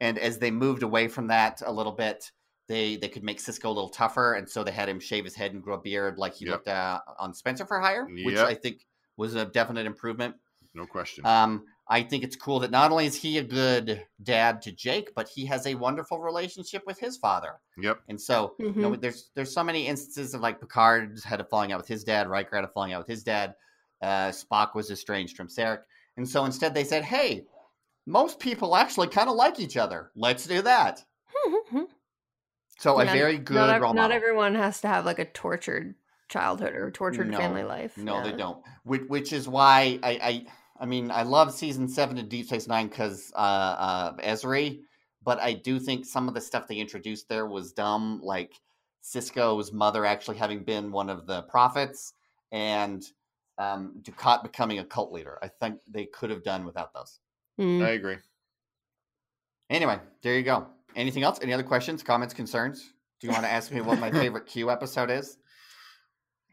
And as they moved away from that a little bit, they they could make Sisko a little tougher, and so they had him shave his head and grow a beard like he Yep. looked uh, on Spencer for Hire, which I think was a definite improvement. No question. Um, I think it's cool that not only is he a good dad to Jake, but he has a wonderful relationship with his father. yep. And so, you know, there's there's so many instances of like Picard had a falling out with his dad, Riker had a falling out with his dad, uh, Spock was estranged from Sarek, and so instead they said, "Hey, most people actually kind of like each other. Let's do that." So a very good not, ev- role not everyone has to have like a tortured childhood or tortured No, family life. No, they don't. Which, which is why I, I, I mean, I love season seven of Deep Space Nine because uh, uh, Ezri, but I do think some of the stuff they introduced there was dumb, like Sisko's mother actually having been one of the prophets, and um, Dukat becoming a cult leader. I think they could have done without those. Mm. I agree. Anyway, there you go. Anything else? Any other questions, comments, concerns? Do you want to ask me what my favorite Q episode is?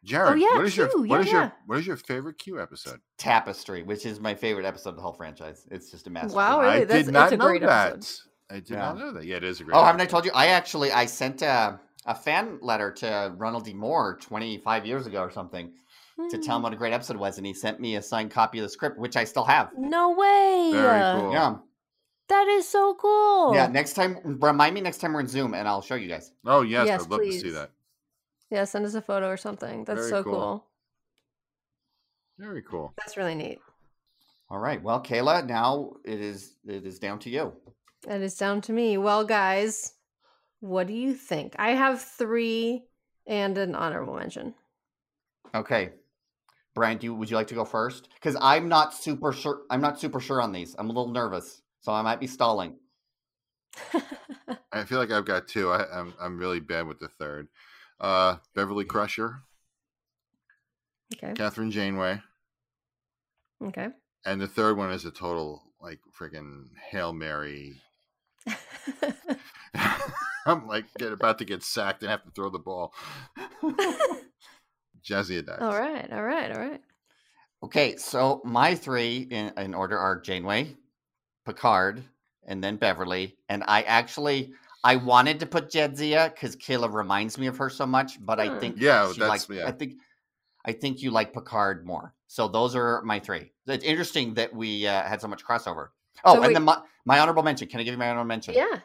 Jared, yeah, what is your Q, what yeah, is your what is your favorite Q episode? Tapestry, which is my favorite episode of the whole franchise. It's just a masterpiece. Wow, I really? That's, did not it's a know great that. episode. I did Yeah. not know that. Yeah, it is a great. Oh, haven't I told you? I actually I sent a, a fan letter to Ronald D. Moore 25 years ago or something to tell him Hmm. what a great episode it was, and he sent me a signed copy of the script, which I still have. No way. Very cool. Yeah, That is so cool. yeah. Next time, remind me next time we're in Zoom, and I'll show you guys. Oh yes, Yes, I'd love to see that. Yeah, send us a photo or something. That's Very so cool. cool. Very cool. That's really neat. All right. Well, Kayla, now it is it is down to you. That is down to me. Well, guys, what do you think? I have three and an honorable mention. Okay, Brian, do you, would you like to go first? Because I'm not super sure. I'm not super sure on these. I'm a little nervous, so I might be stalling. I feel like I've got two. I, I'm I'm really bad with the third. Uh, Beverly Crusher, okay. Kathryn Janeway, Okay. and the third one is a total like freaking hail mary. I'm like get, about to get sacked and have to throw the ball. Jadzia Dax. all right. All right. All right. Okay, so my three in, in order are Janeway, Picard, and then Beverly. And I actually I wanted to put Jadzia because Kayla reminds me of her so much, but I Hmm. think Yeah, she that's- like, yeah. I think I think you like Picard more. So those are my three. It's interesting that we uh, had so much crossover. Oh, So and wait- then my, my honorable mention. Can I give you my honorable mention? Yeah.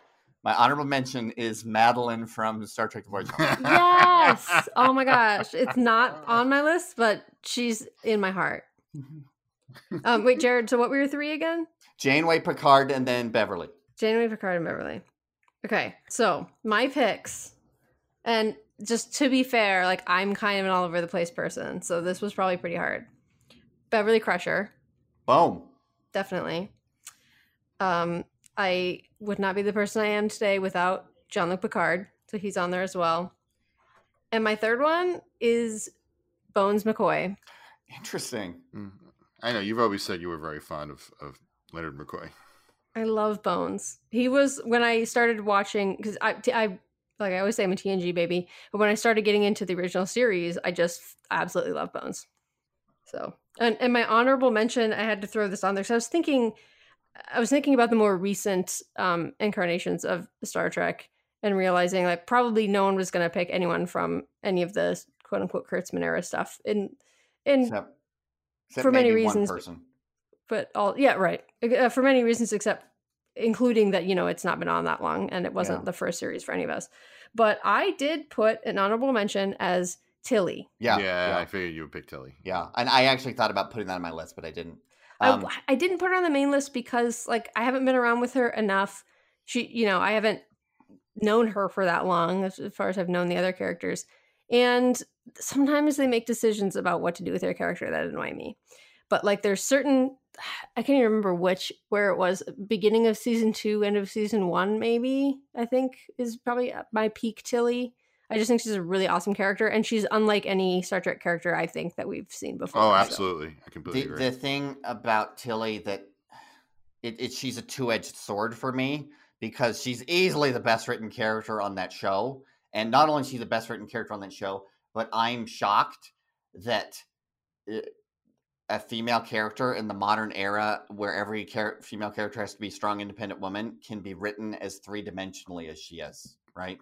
My honorable mention is Madeline from Star Trek: The Voyage Home. Yes. Oh my gosh. It's not on my list, but she's in my heart. Um, wait, Jared. So what were your three again? Janeway, Picard, and then Beverly. Janeway, Picard, and Beverly. Okay, so my picks, and just to be fair, like I'm kind of an all over the place person, so this was probably pretty hard. Beverly Crusher, Boom. definitely. Um, I would not be the person I am today without Jean-Luc Picard, so he's on there as well. And my third one is Bones McCoy. Interesting. Mm. I know you've always said you were very fond of, of Leonard McCoy. I love Bones. He was when I started watching because I, I like I always say I'm a TNG baby, but when I started getting into the original series, I just absolutely love Bones. So, and and my honorable mention, I had to throw this on there. So I was thinking, I was thinking about the more recent um, incarnations of Star Trek and realizing like probably no one was going to pick anyone from any of the quote unquote Kurtzman era stuff. And and Except, except for many reasons, person. But all yeah right uh, for many reasons except including that you know it's not been on that long and it wasn't Yeah. the first series for any of us but i did put an honorable mention as Tilly. Yeah, yeah, yeah, I figured you would pick Tilly. yeah. And I actually thought about putting that on my list, but I didn't. I- Um, I, didn't put her on the main list because like I haven't been around with her enough. She, you know, I haven't known her for that long as, as far as I've known the other characters. And sometimes they make decisions about what to do with their character that annoy me. But like there's certain I can't even remember which where it was beginning of season 2 end of season 1 maybe I think is probably my peak Tilly. I just think she's a really awesome character and she's unlike any Star Trek character I think that we've seen before. Oh, so- absolutely. I completely the, agree. the thing about Tilly that it, it she's a two edged sword for me because she's easily the best written character on that show, and not only is she the best written character on that show, but I'm shocked that uh, a female character in the modern era, where every char- female character has to be strong, independent woman, can be written as three dimensionally as she is. Right?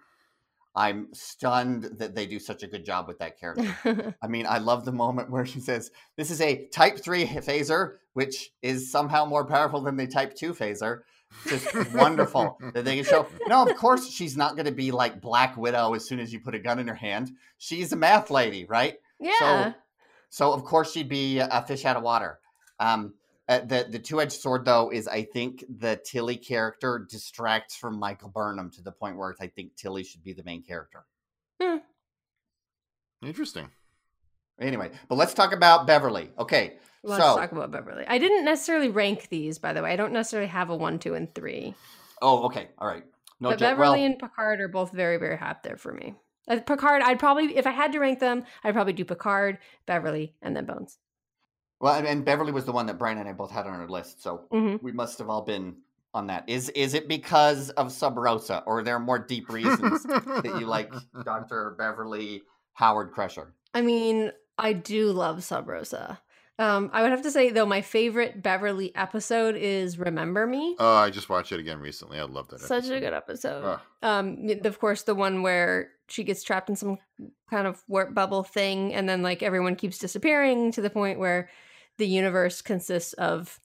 I'm stunned that they do such a good job with that character. I mean, I love the moment where she says, This is a type 3 phaser, which is somehow more powerful than the type 2 phaser. Just wonderful that they can show. No, of course, she's not going to be like Black Widow as soon as you put a gun in her hand. She's a math lady, right? yeah. So, of course, she'd be a fish out of water. Um, uh, the the two edged sword, though, is I think the Tilly character distracts from Michael Burnham to the point where I think Tilly should be the main character. Hmm. Interesting. Anyway, but let's talk about Beverly. Okay, Let's so talk about Beverly. I didn't necessarily rank these, by the way. I don't necessarily have a one, two, and three. Oh, okay. All right. No, but Beverly well, and Picard are both very, very hot there for me. Uh, Picard, I'd probably, if I had to rank them, I'd probably do Picard, Beverly, and then Bones. well, and- and Beverly was the one that Brian and I both had on our list, so hmm we must have all been on that. Is is it because of Sub Rosa, or are there more deep reasons that you like Doctor Beverly Howard Crusher? I mean, I do love Sub Rosa. Um, I would have to say though, my favorite Beverly episode is "Remember Me." Oh, I just watched it again recently. I love that. Such a good episode. Um, of course, the one where she gets trapped in some kind of warp bubble thing, and then like everyone keeps disappearing to the point where the universe consists of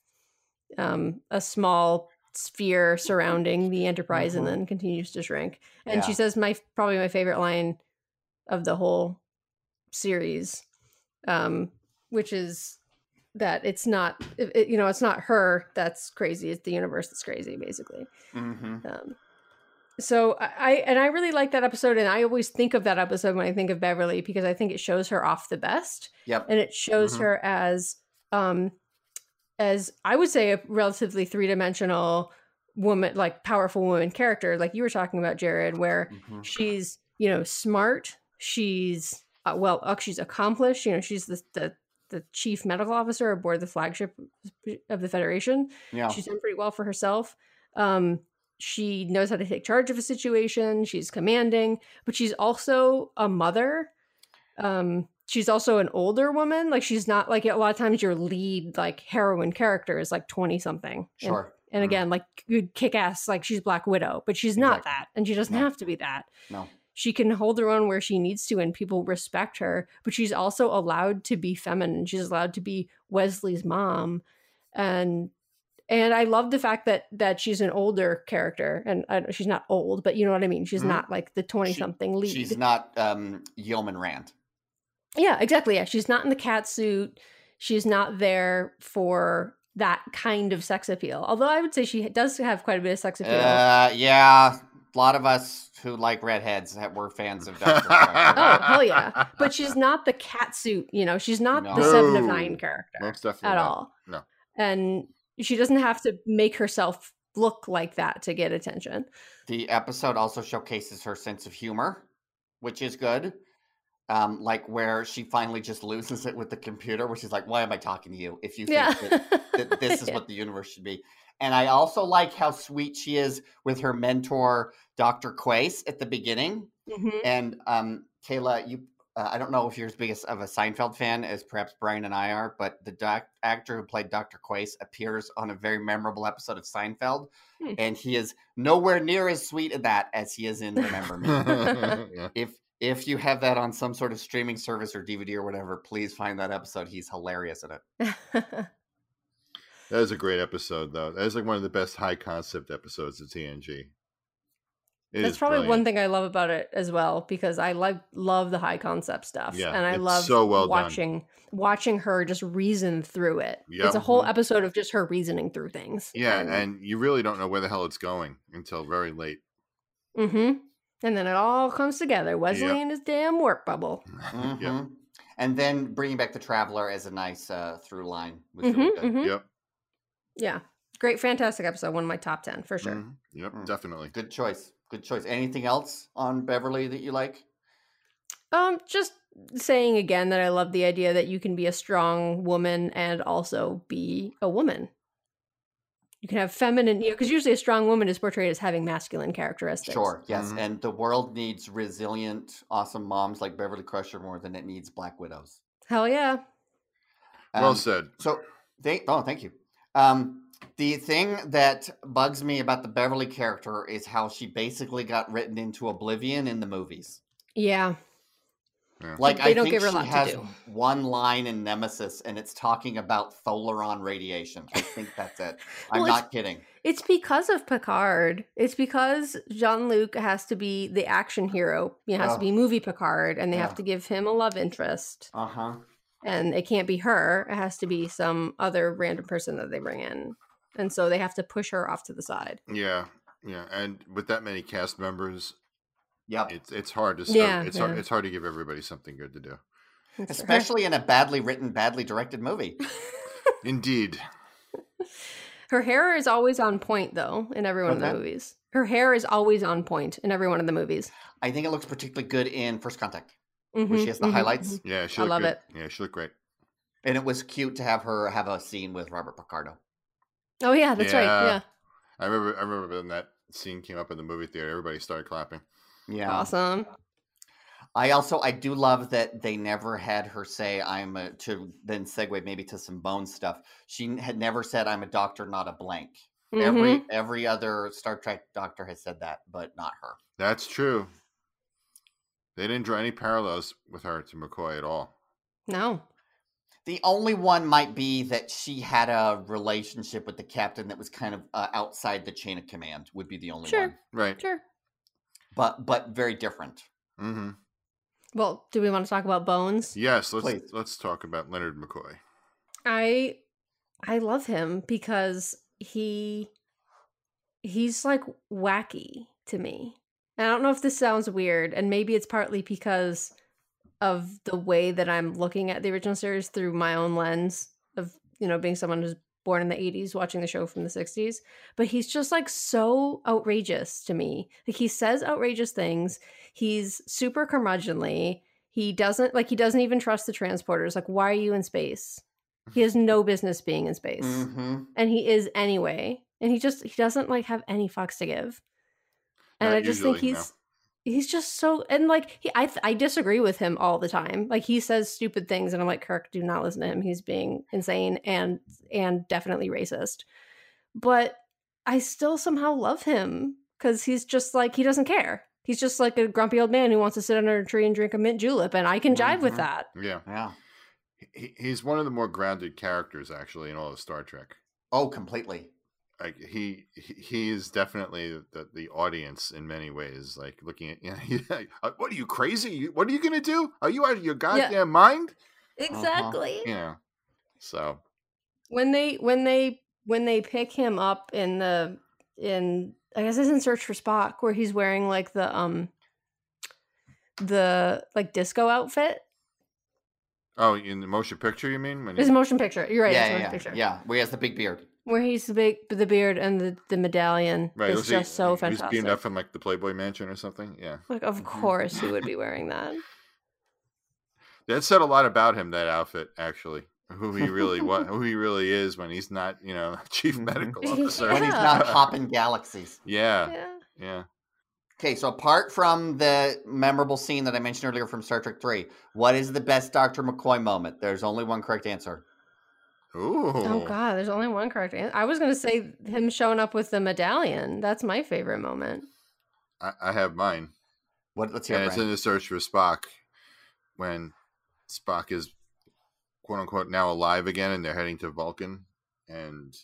um, a small sphere surrounding the Enterprise, Mhm. and then continues to shrink. And she says my probably my favorite line of the whole series, um, which is that it's not it- you know it's not her that's crazy it's the universe that's crazy basically Mm-hmm. um, so I, and I really like that episode, and I always think of that episode when I think of Beverly because I think it shows her off the best, Yep. and it shows Mhm. her as um as I would say a relatively three dimensional woman, like powerful woman character, like you were talking about, Jared, where Mhm. she's you know smart, she's uh, well, uh, she's accomplished, you know, she's the the the chief medical officer aboard the flagship of the Federation Yeah. she's done pretty well for herself um she knows how to take charge of a situation she's commanding but she's also a mother um she's also an older woman like she's not like a lot of times your lead like heroine character is like 20 something and, Sure. and Mm. again like good kick-ass like she's black widow but she's not that and she doesn't No. have to be that No. she can hold her own where she needs to and people respect her but she's also allowed to be feminine she's allowed to be wesley's mom and and i love the fact that that she's an older character and I, she's not old but you know what i mean she's Mhm. not like the 20 something lead She's not um, Yeoman Rand. yeah exactly yeah she's not in the cat suit she's not there for that kind of sex appeal although i would say she does have quite a bit of sex appeal Uh, yeah. A lot of us who like redheads that were fans of Doctor. Oh, hell yeah. but she's not the cat suit you know she's not the seven of nine character Most definitely at not. all No. and she doesn't have to make herself look like that to get attention The episode also showcases her sense of humor, which is good. Um, like where she finally just loses it with the computer, which is like, why am I talking to you? If you think yeah that, that this is Yeah. what the universe should be. And I also like how sweet she is with her mentor, Dr. Quaice, at the beginning. Mhm. And um, Kayla, you, uh, I don't know if you're as big of a Seinfeld fan as perhaps Brian and I are, but the doc- actor who played Dr. Quaice appears on a very memorable episode of Seinfeld, Hmm. and he is nowhere near as sweet in that as he is in Remember Me. yeah. if if you have that on some sort of streaming service or DVD or whatever, please find that episode. He's hilarious in it. That is a great episode, though. That is like one of the best high concept episodes of TNG. It That's is probably one thing I love about it as well because I like love the high concept stuff, Yeah, and I love so well done. watching watching her just reason through it. Yep. It's a whole Mhm. episode of just her reasoning through things. Yeah, and you really don't know where the hell it's going until very late. mm-hmm. and then it all comes together. Wesley Yep. and his damn warp bubble. Yep. Mhm. And then bringing back the traveler as a nice uh, through line was really Mhm, good. mhm. Yep. Yeah, great, fantastic episode. One of my top ten for sure. Mhm. Yep. Mm. Definitely. Good choice. Good choice. Anything else on Beverly that you like? Um, just saying again that I love the idea that you can be a strong woman and also be a woman. You can have feminine, you know, because usually a strong woman is portrayed as having masculine characteristics. Sure. Yes. Mhm. And the world needs resilient, awesome moms like Beverly Crusher more than it needs Black Widows. Hell yeah. well Um, said. So, they, oh, thank you. Um, the thing that bugs me about the Beverly character is how she basically got written into oblivion in the movies. Yeah. Like They I don't think give her a she lot to has one line in Nemesis, and it's talking about thalaron radiation. I think that's it. I'm Well, it's- not kidding. It's because of Picard. It's because Jean Luc has to be the action hero. He has Oh. to be movie Picard, and they Yeah. have to give him a love interest. Uh huh. And it can't be her. It has to be some other random person that they bring in. And so they have to push her off to the side. Yeah. Yeah. And with that many cast members, Yep. it's it's hard to start, Yeah, it's hard it's hard to give everybody something good to do. It's- Especially in a badly written, badly directed movie. Indeed. Her hair is always on point, though, in every one of the movies. Her hair is always on point in every one of the movies. I think it looks particularly good in First Contact, where Mhm, she has the mhm, highlights, mhm. Yeah, she I looked love good. it. Yeah, she looked great. and it was cute to have her have a scene with Robert Picardo. Oh yeah, that's right. Yeah. Yeah, I remember I remember when that scene came up in the movie theater, everybody started clapping. Yeah. awesome. I also I do love that they never had her say I'm a to then segue maybe to some bone stuff. She had never said I'm a doctor, not a blank. Mhm. Every every other Star Trek doctor has said that, but not her. That's true. They didn't draw any parallels with her to McCoy at all. No. The only one might be that she had a relationship with the captain that was kind of uh, outside the chain of command. Would be the only Sure. one, Right. Sure. but but very different. Mm-hmm. Well, do we want to talk about Bones? Yes, let's Please. let's talk about Leonard McCoy. I I love him because he he's like wacky to me. And I don't know if this sounds weird, and maybe it's partly because of the way that I'm looking at the original series through my own lens of, you know, being someone who's born in the 80s watching the show from the 60s, but he's just like so outrageous to me. Like he says outrageous things. He's super curmudgeonly. He doesn't like he doesn't even trust the transporters. Like why are you in space? He has no business being in space. hmm And he is anyway. And he just he doesn't like have any fucks to give. And Not I just think usually, no. he's he's just so and like he I I disagree with him all the time. Like he says stupid things and I'm like Kirk do not listen to him. He's being insane and and definitely racist. But I still somehow love him cuz he's just like he doesn't care. He's just like a grumpy old man who wants to sit under a tree and drink a mint julep and I can jive with Mhm. that. Yeah, Yeah. he, he's one of the more grounded characters actually in all of Star Trek. Oh, completely. Like he he he is definitely the the audience in many ways. Like looking at you know, he- uh, what are you crazy? What are you gonna do? Are you out of your goddamn mind? Exactly. You know. So when they when they when they pick him up in the in I guess it's in Search for Spock where he's wearing like the um the like disco outfit. oh, in the motion picture, you mean? When It's he- a motion picture. You're right. yeah, it's yeah, motion yeah. picture. yeah. Where he has the big beard. Where he's the big the beard and the the medallion. right, It's was he- just so he was fantastic. beamed up from like the Playboy Mansion or something. Yeah, like of Mhm. course he would be wearing that. that said a lot about him. That outfit, actually, who he really what who he really is when he's not, you know, chief Mhm. medical Yeah. officer. When he's not hopping galaxies. Yeah, yeah. yeah. Okay, so apart from the memorable scene that I mentioned earlier from Star Trek 3, what is the best Dr. McCoy moment? There's only one correct answer. Ooh. Oh god, there's only one correct answer. I was gonna say him showing up with the medallion. That's my favorite moment. I, I have mine. What let's hear And it, it's in the search for Spock when Spock is quote unquote now alive again and they're heading to Vulcan and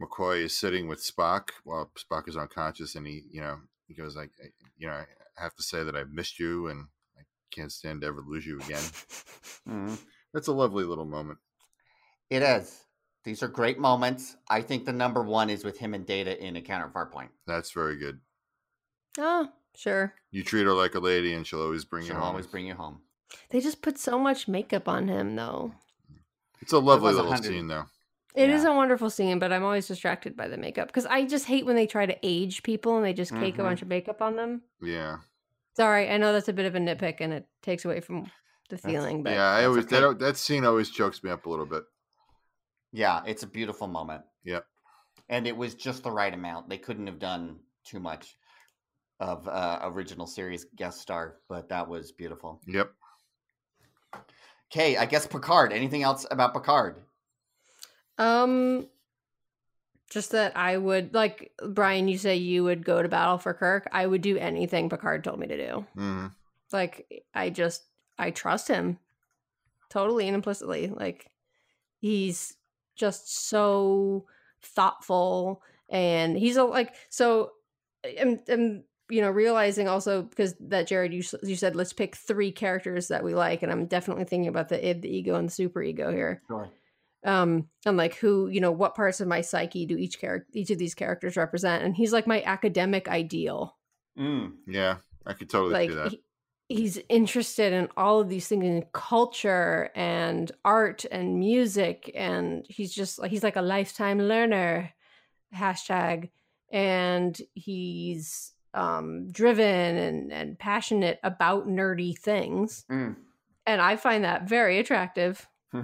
McCoy is sitting with Spock while Spock is unconscious and he, you know, he goes like, you know, I have to say that I've missed you, and I can't stand to ever lose you again. Mhm. That's a lovely little moment. It is. These are great moments. I think the number one is with him and Data in Encounter at Farpoint. That's very good. Oh, sure. You treat her like a lady, and she'll always bring She'll you home. always bring you home. They just put so much makeup on him, though. It's a lovely was little hundred- scene, though. It is Yeah. a wonderful scene, but I'm always distracted by the makeup because I just hate when they try to age people and they just cake Mhm. a bunch of makeup on them. Yeah, Sorry, I know that's a bit of a nitpick and it takes away from the That's- feeling, but yeah. I always okay. that that scene always chokes me up a little bit. Yeah, it's a beautiful moment. Yep. And it was just the right amount. They couldn't have done too much of uh, original series guest star, but that was beautiful. Yep. Okay, I guess Picard. Anything else about Picard? um, just that I would like Brian. You say you would go to battle for Kirk. I would do anything Picard told me to do. hmm Like I just I trust him totally and implicitly. Like he's just so thoughtful and he's a like so I'm, I'm you know realizing also because that Jared you you said let's pick three characters that we like and I'm definitely thinking about the id the ego and the super ego here Sure. um and like who you know what parts of my psyche do each character each of these characters represent and he's like my academic ideal Mm. Yeah, I could totally like see that. he- he's interested in all of these things in culture and art and music and he's just he's like a lifetime learner hashtag. And he's um driven and and passionate about nerdy things. Mm. and i find that very attractive.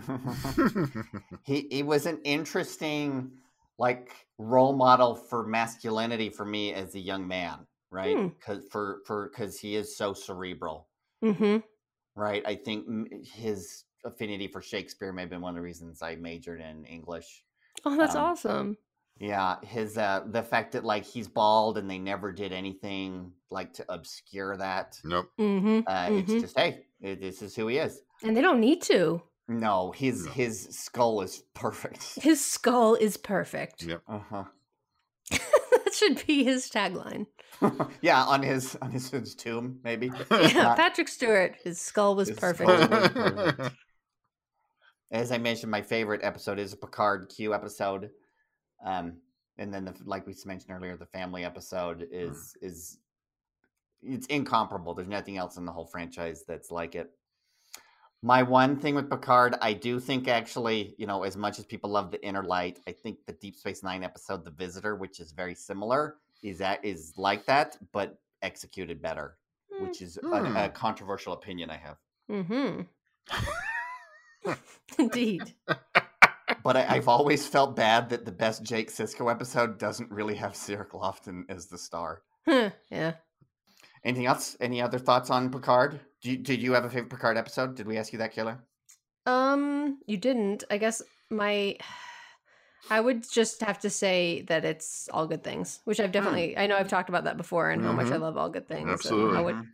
He he was an interesting like role model for masculinity for me as a young man, right? Hmm. Because for for because he is so cerebral, mm-hmm right? I think his affinity for Shakespeare may have been one of the reasons I majored in English. oh that's Um, awesome Yeah, his uh the fact that like he's bald and they never did anything like to obscure that. nope. mm-hmm, Uh, It's just hey, this is who he is. and they don't need to No, his No. his skull is perfect. his skull is perfect Yep. Uh huh. That should be his tagline yeah, on his on his, his tomb, maybe. yeah patrick stewart his skull was his perfect skull was perfect. As I mentioned, my favorite episode is a Picard Q episode, um, and then the like we mentioned earlier, the family episode is is it's incomparable. There's nothing else in the whole franchise that's like it. My one thing with Picard, I do think actually, you know, as much as people love the Inner Light, I think the Deep Space Nine episode, The Visitor, which is very similar, is that is like that, but executed better, which is a, a Hmm. controversial opinion I have. Mm-hmm. Indeed. But I, I've always felt bad that the best Jake Sisko episode doesn't really have Cirroc Lofton as the star. Yeah. Anything else? Any other thoughts on Picard? Do you, did you have a favorite Picard episode? Did we ask you that, Kayla? Um, you didn't. I guess my I would just have to say that it's all good things, which I've definitely I know I've talked about that before and how much I Mhm. love all good things. Absolutely. it Mhm.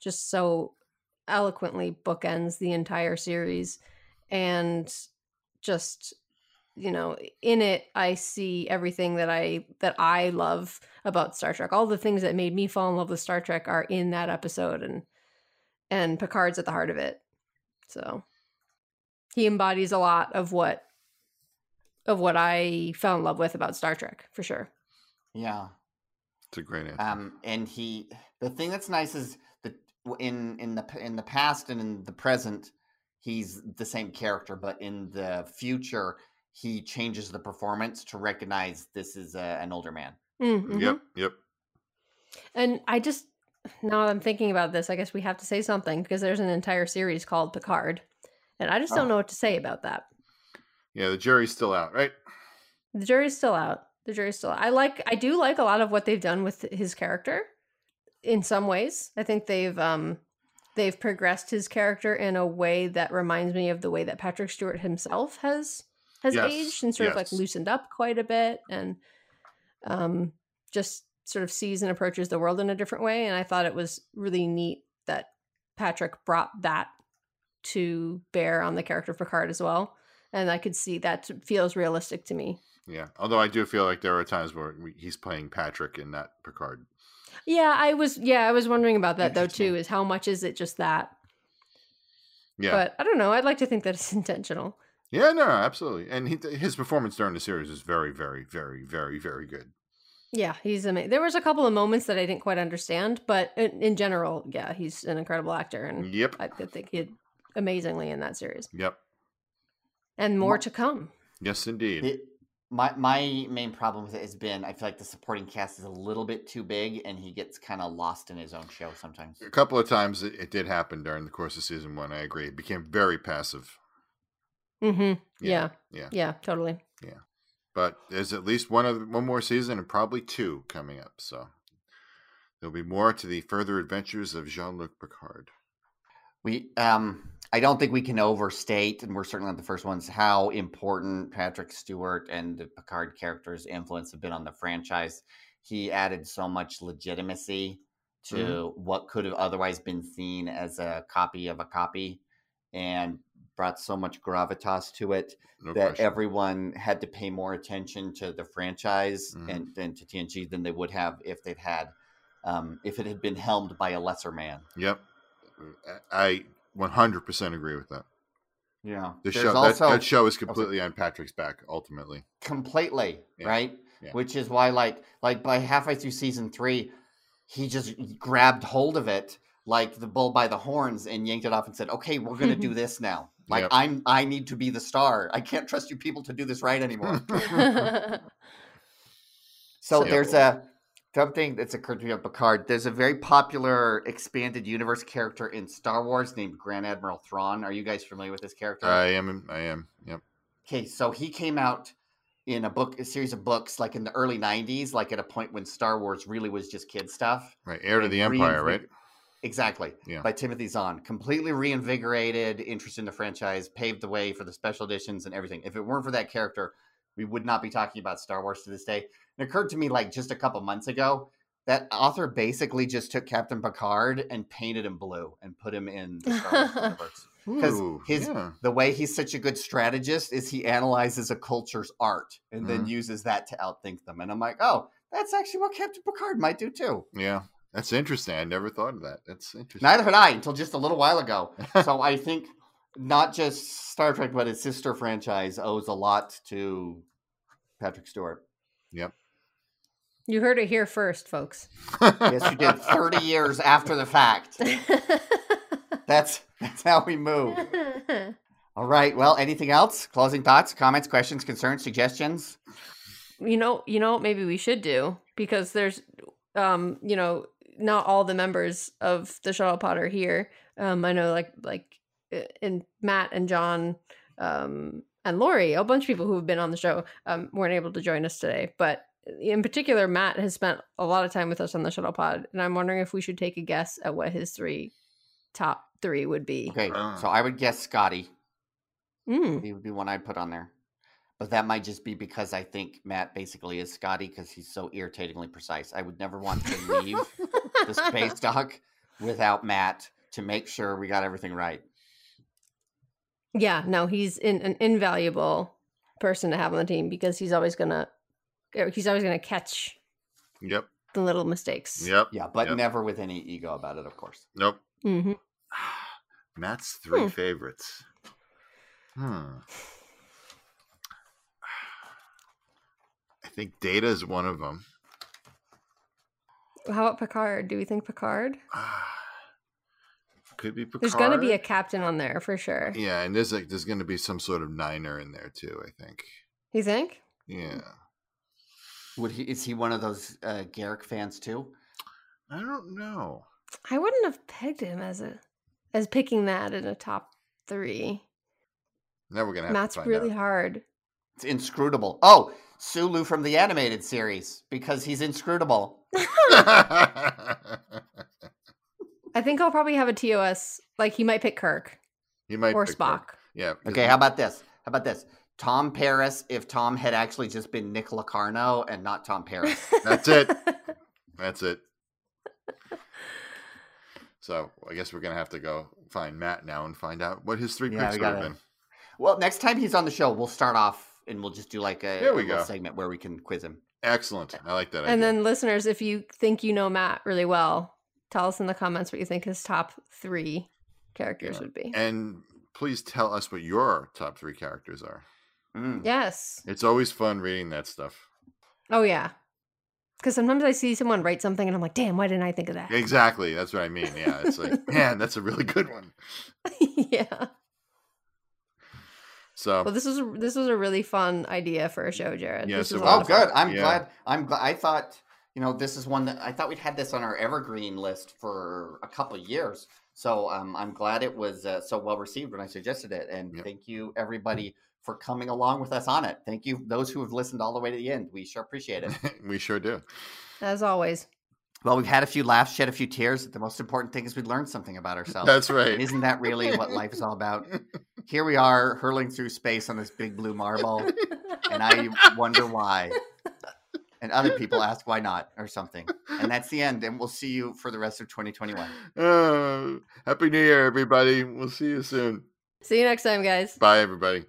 just so eloquently bookends the entire series and just you know in it i see everything that i that i love about star trek all the things that made me fall in love with star trek are in that episode and and picard's at the heart of it so he embodies a lot of what of what i fell in love with about star trek for sure Yeah. It's a great answer. Um, and he, the thing that's nice is that in in the in the past and in the present, he's the same character, but in the future, he changes the performance to recognize this is a, an older man. Mhm. Yep. Yep. And I just now that I'm thinking about this, I guess we have to say something because there's an entire series called Picard. And I just don't Oh. know what to say about that. Yeah, the jury's still out, right? The jury's still out. The jury's still out. I like I do like a lot of what they've done with his character in some ways. I think they've um they've progressed his character in a way that reminds me of the way that Patrick Stewart himself has has Yes, aged and sort of like loosened up quite a bit and um just sort of sees and approaches the world in a different way and I thought it was really neat that Patrick brought that to bear on the character of Picard as well and I could see that feels realistic to me. Yeah. Although I do feel like there are times where he's playing Patrick and not Picard. Yeah, I was. Yeah, I was wondering about that though too. Is how much is it just that? Yeah, But I don't know. I'd like to think that it's intentional. Yeah, no, absolutely. And he, his performance during the series is very, very, very, very, very good. Yeah, he's amazing. There was a couple of moments that I didn't quite understand, but in, in general, yeah, he's an incredible actor, and Yep, I could think he did amazingly in that series, yep, and more Ma- to come. yes, indeed. It, my my main problem with it has been I feel like the supporting cast is a little bit too big, and he gets kind of lost in his own show sometimes. a couple of times it, it did happen during the course of season one. I agree. It became very passive. Mm-hmm. Yeah. yeah. yeah, totally. Yeah. But there's at least one other, one more season and probably two coming up. So there'll be more to the further adventures of Jean Luc Picard. We um I don't think we can overstate, and we're certainly not the first ones, how important Patrick Stewart and the Picard character's influence have been on the franchise. He added so much legitimacy to Mm-hmm. what could have otherwise been seen as a copy of a copy and brought so much gravitas to it No that question. everyone had to pay more attention to the franchise Mhm. and, and to TNG than they would have if they'd had um, if it had been helmed by a lesser man. Yep. I 100% agree with that. Yeah, The show, also that, that show is completely on Patrick's back, ultimately. completely Yeah. right, Yeah. which is why like like by halfway through season three, he just grabbed hold of it like the bull by the horns and yanked it off and said, "Okay, we're gonna do this now." Like Yep. I'm I need to be the star. I can't trust you people to do this right anymore. So there's a something that's occurred to me on Picard. There's a very popular expanded universe character in Star Wars named Grand Admiral Thrawn. Are you guys familiar with this character? I am. I am. Yep. Okay, so he came out in a book, a series of books, like in the early '90s, like at a point when Star Wars really was just kid stuff. Right. Heir to the Empire, right? Exactly. Yeah. By Timothy Zahn, completely reinvigorated interest in the franchise, paved the way for the special editions and everything. If it weren't for that character, we would not be talking about Star Wars to this day. It occurred to me like just a couple months ago that author basically just took Captain Picard and painted him blue and put him in the Star Wars universe. Because his yeah. the way he's such a good strategist is he analyzes a culture's art and then Mhm. uses that to outthink them. And I'm like, oh, that's actually what Captain Picard might do too. Yeah. That's interesting. I never thought of that. That's interesting. Neither had I until just a little while ago. so I think not just Star Trek, but its sister franchise owes a lot to Patrick Stewart. Yep. You heard it here first, folks. Yes, you did. Thirty years after the fact. That's that's how we move. All right. Well, anything else? Closing thoughts, comments, questions, concerns, suggestions? you know, you know, maybe we should do because there's, um, you know, not all the members of the Shuttle Pod are here. Um, I know, like, like, uh, and Matt and John, um, and Lori, a bunch of people who have been on the show, um, weren't able to join us today. But in particular, Matt has spent a lot of time with us on the Shuttle Pod, and I'm wondering if we should take a guess at what his three top three would be. Okay. Ah. So I would guess Scotty. Mm. He would be one I'd put on there. But that might just be because I think Matt basically is Scotty because he's so irritatingly precise. I would never want to leave the space dock without Matt to make sure we got everything right. Yeah, no, he's in, an invaluable person to have on the team because he's always gonna er, he's always gonna catch Yep. the little mistakes. Yep. Yeah, but Yep. never with any ego about it, of course. Nope. hmm Matt's three Hmm. favorites. Hmm. Think Data is one of them. How about Picard? Do we think Picard? Could be Picard. There's gonna be a captain on there for sure. yeah, and there's like there's gonna be some sort of niner in there too. I think. You think? Yeah. Would he? Is he one of those uh, Garrick fans too? I don't know. I wouldn't have pegged him as a as picking that in a top three. Now we're gonna have Matt's to find really out. hard. It's inscrutable. Oh, Sulu from the animated series because he's inscrutable. I think I'll probably have a TOS. Like he might pick Kirk he might or pick Spock. Kirk. Yeah. Okay, how about this? How about this? Tom Paris, if Tom had actually just been Nick Locarno and not Tom Paris. That's it. That's it. So I guess we're gonna have to go find Matt now and find out what his three Yeah, picks we would have been. well, next time he's on the show, we'll start off and we'll just do like a, There a we little go. segment where we can quiz him. Excellent. I like that. And idea. then, listeners, if you think you know Matt really well, tell us in the comments what you think his top three characters Yeah. would be. and please tell us what your top three characters are. Mm. yes. It's always fun reading that stuff. Oh, yeah. Because sometimes I see someone write something and I'm like, damn, why didn't I think of that? Exactly. That's what I mean. Yeah. It's like, man, that's a really good one. yeah. So Well, this was a, this was a really fun idea for a show, Jared. Yes, this was it a Oh, good. I'm Yeah. glad. I'm glad. I thought, you know, this is one that I thought we'd had this on our evergreen list for a couple of years. So um, I'm glad it was uh, so well received when I suggested it. And Yep. thank you, everybody, for coming along with us on it. Thank you, those who have listened all the way to the end. We sure appreciate it. we sure do. As always. Well, we've had a few laughs, shed a few tears. The most important thing is we learned something about ourselves. That's And right. Isn't that really what life is all about? Here we are hurling through space on this big blue marble, and I wonder why. And other people ask why not or something. And that's the end. And we'll see you for the rest of 2021. Uh, Happy New Year, everybody. We'll see you soon. See you next time, guys. Bye, everybody.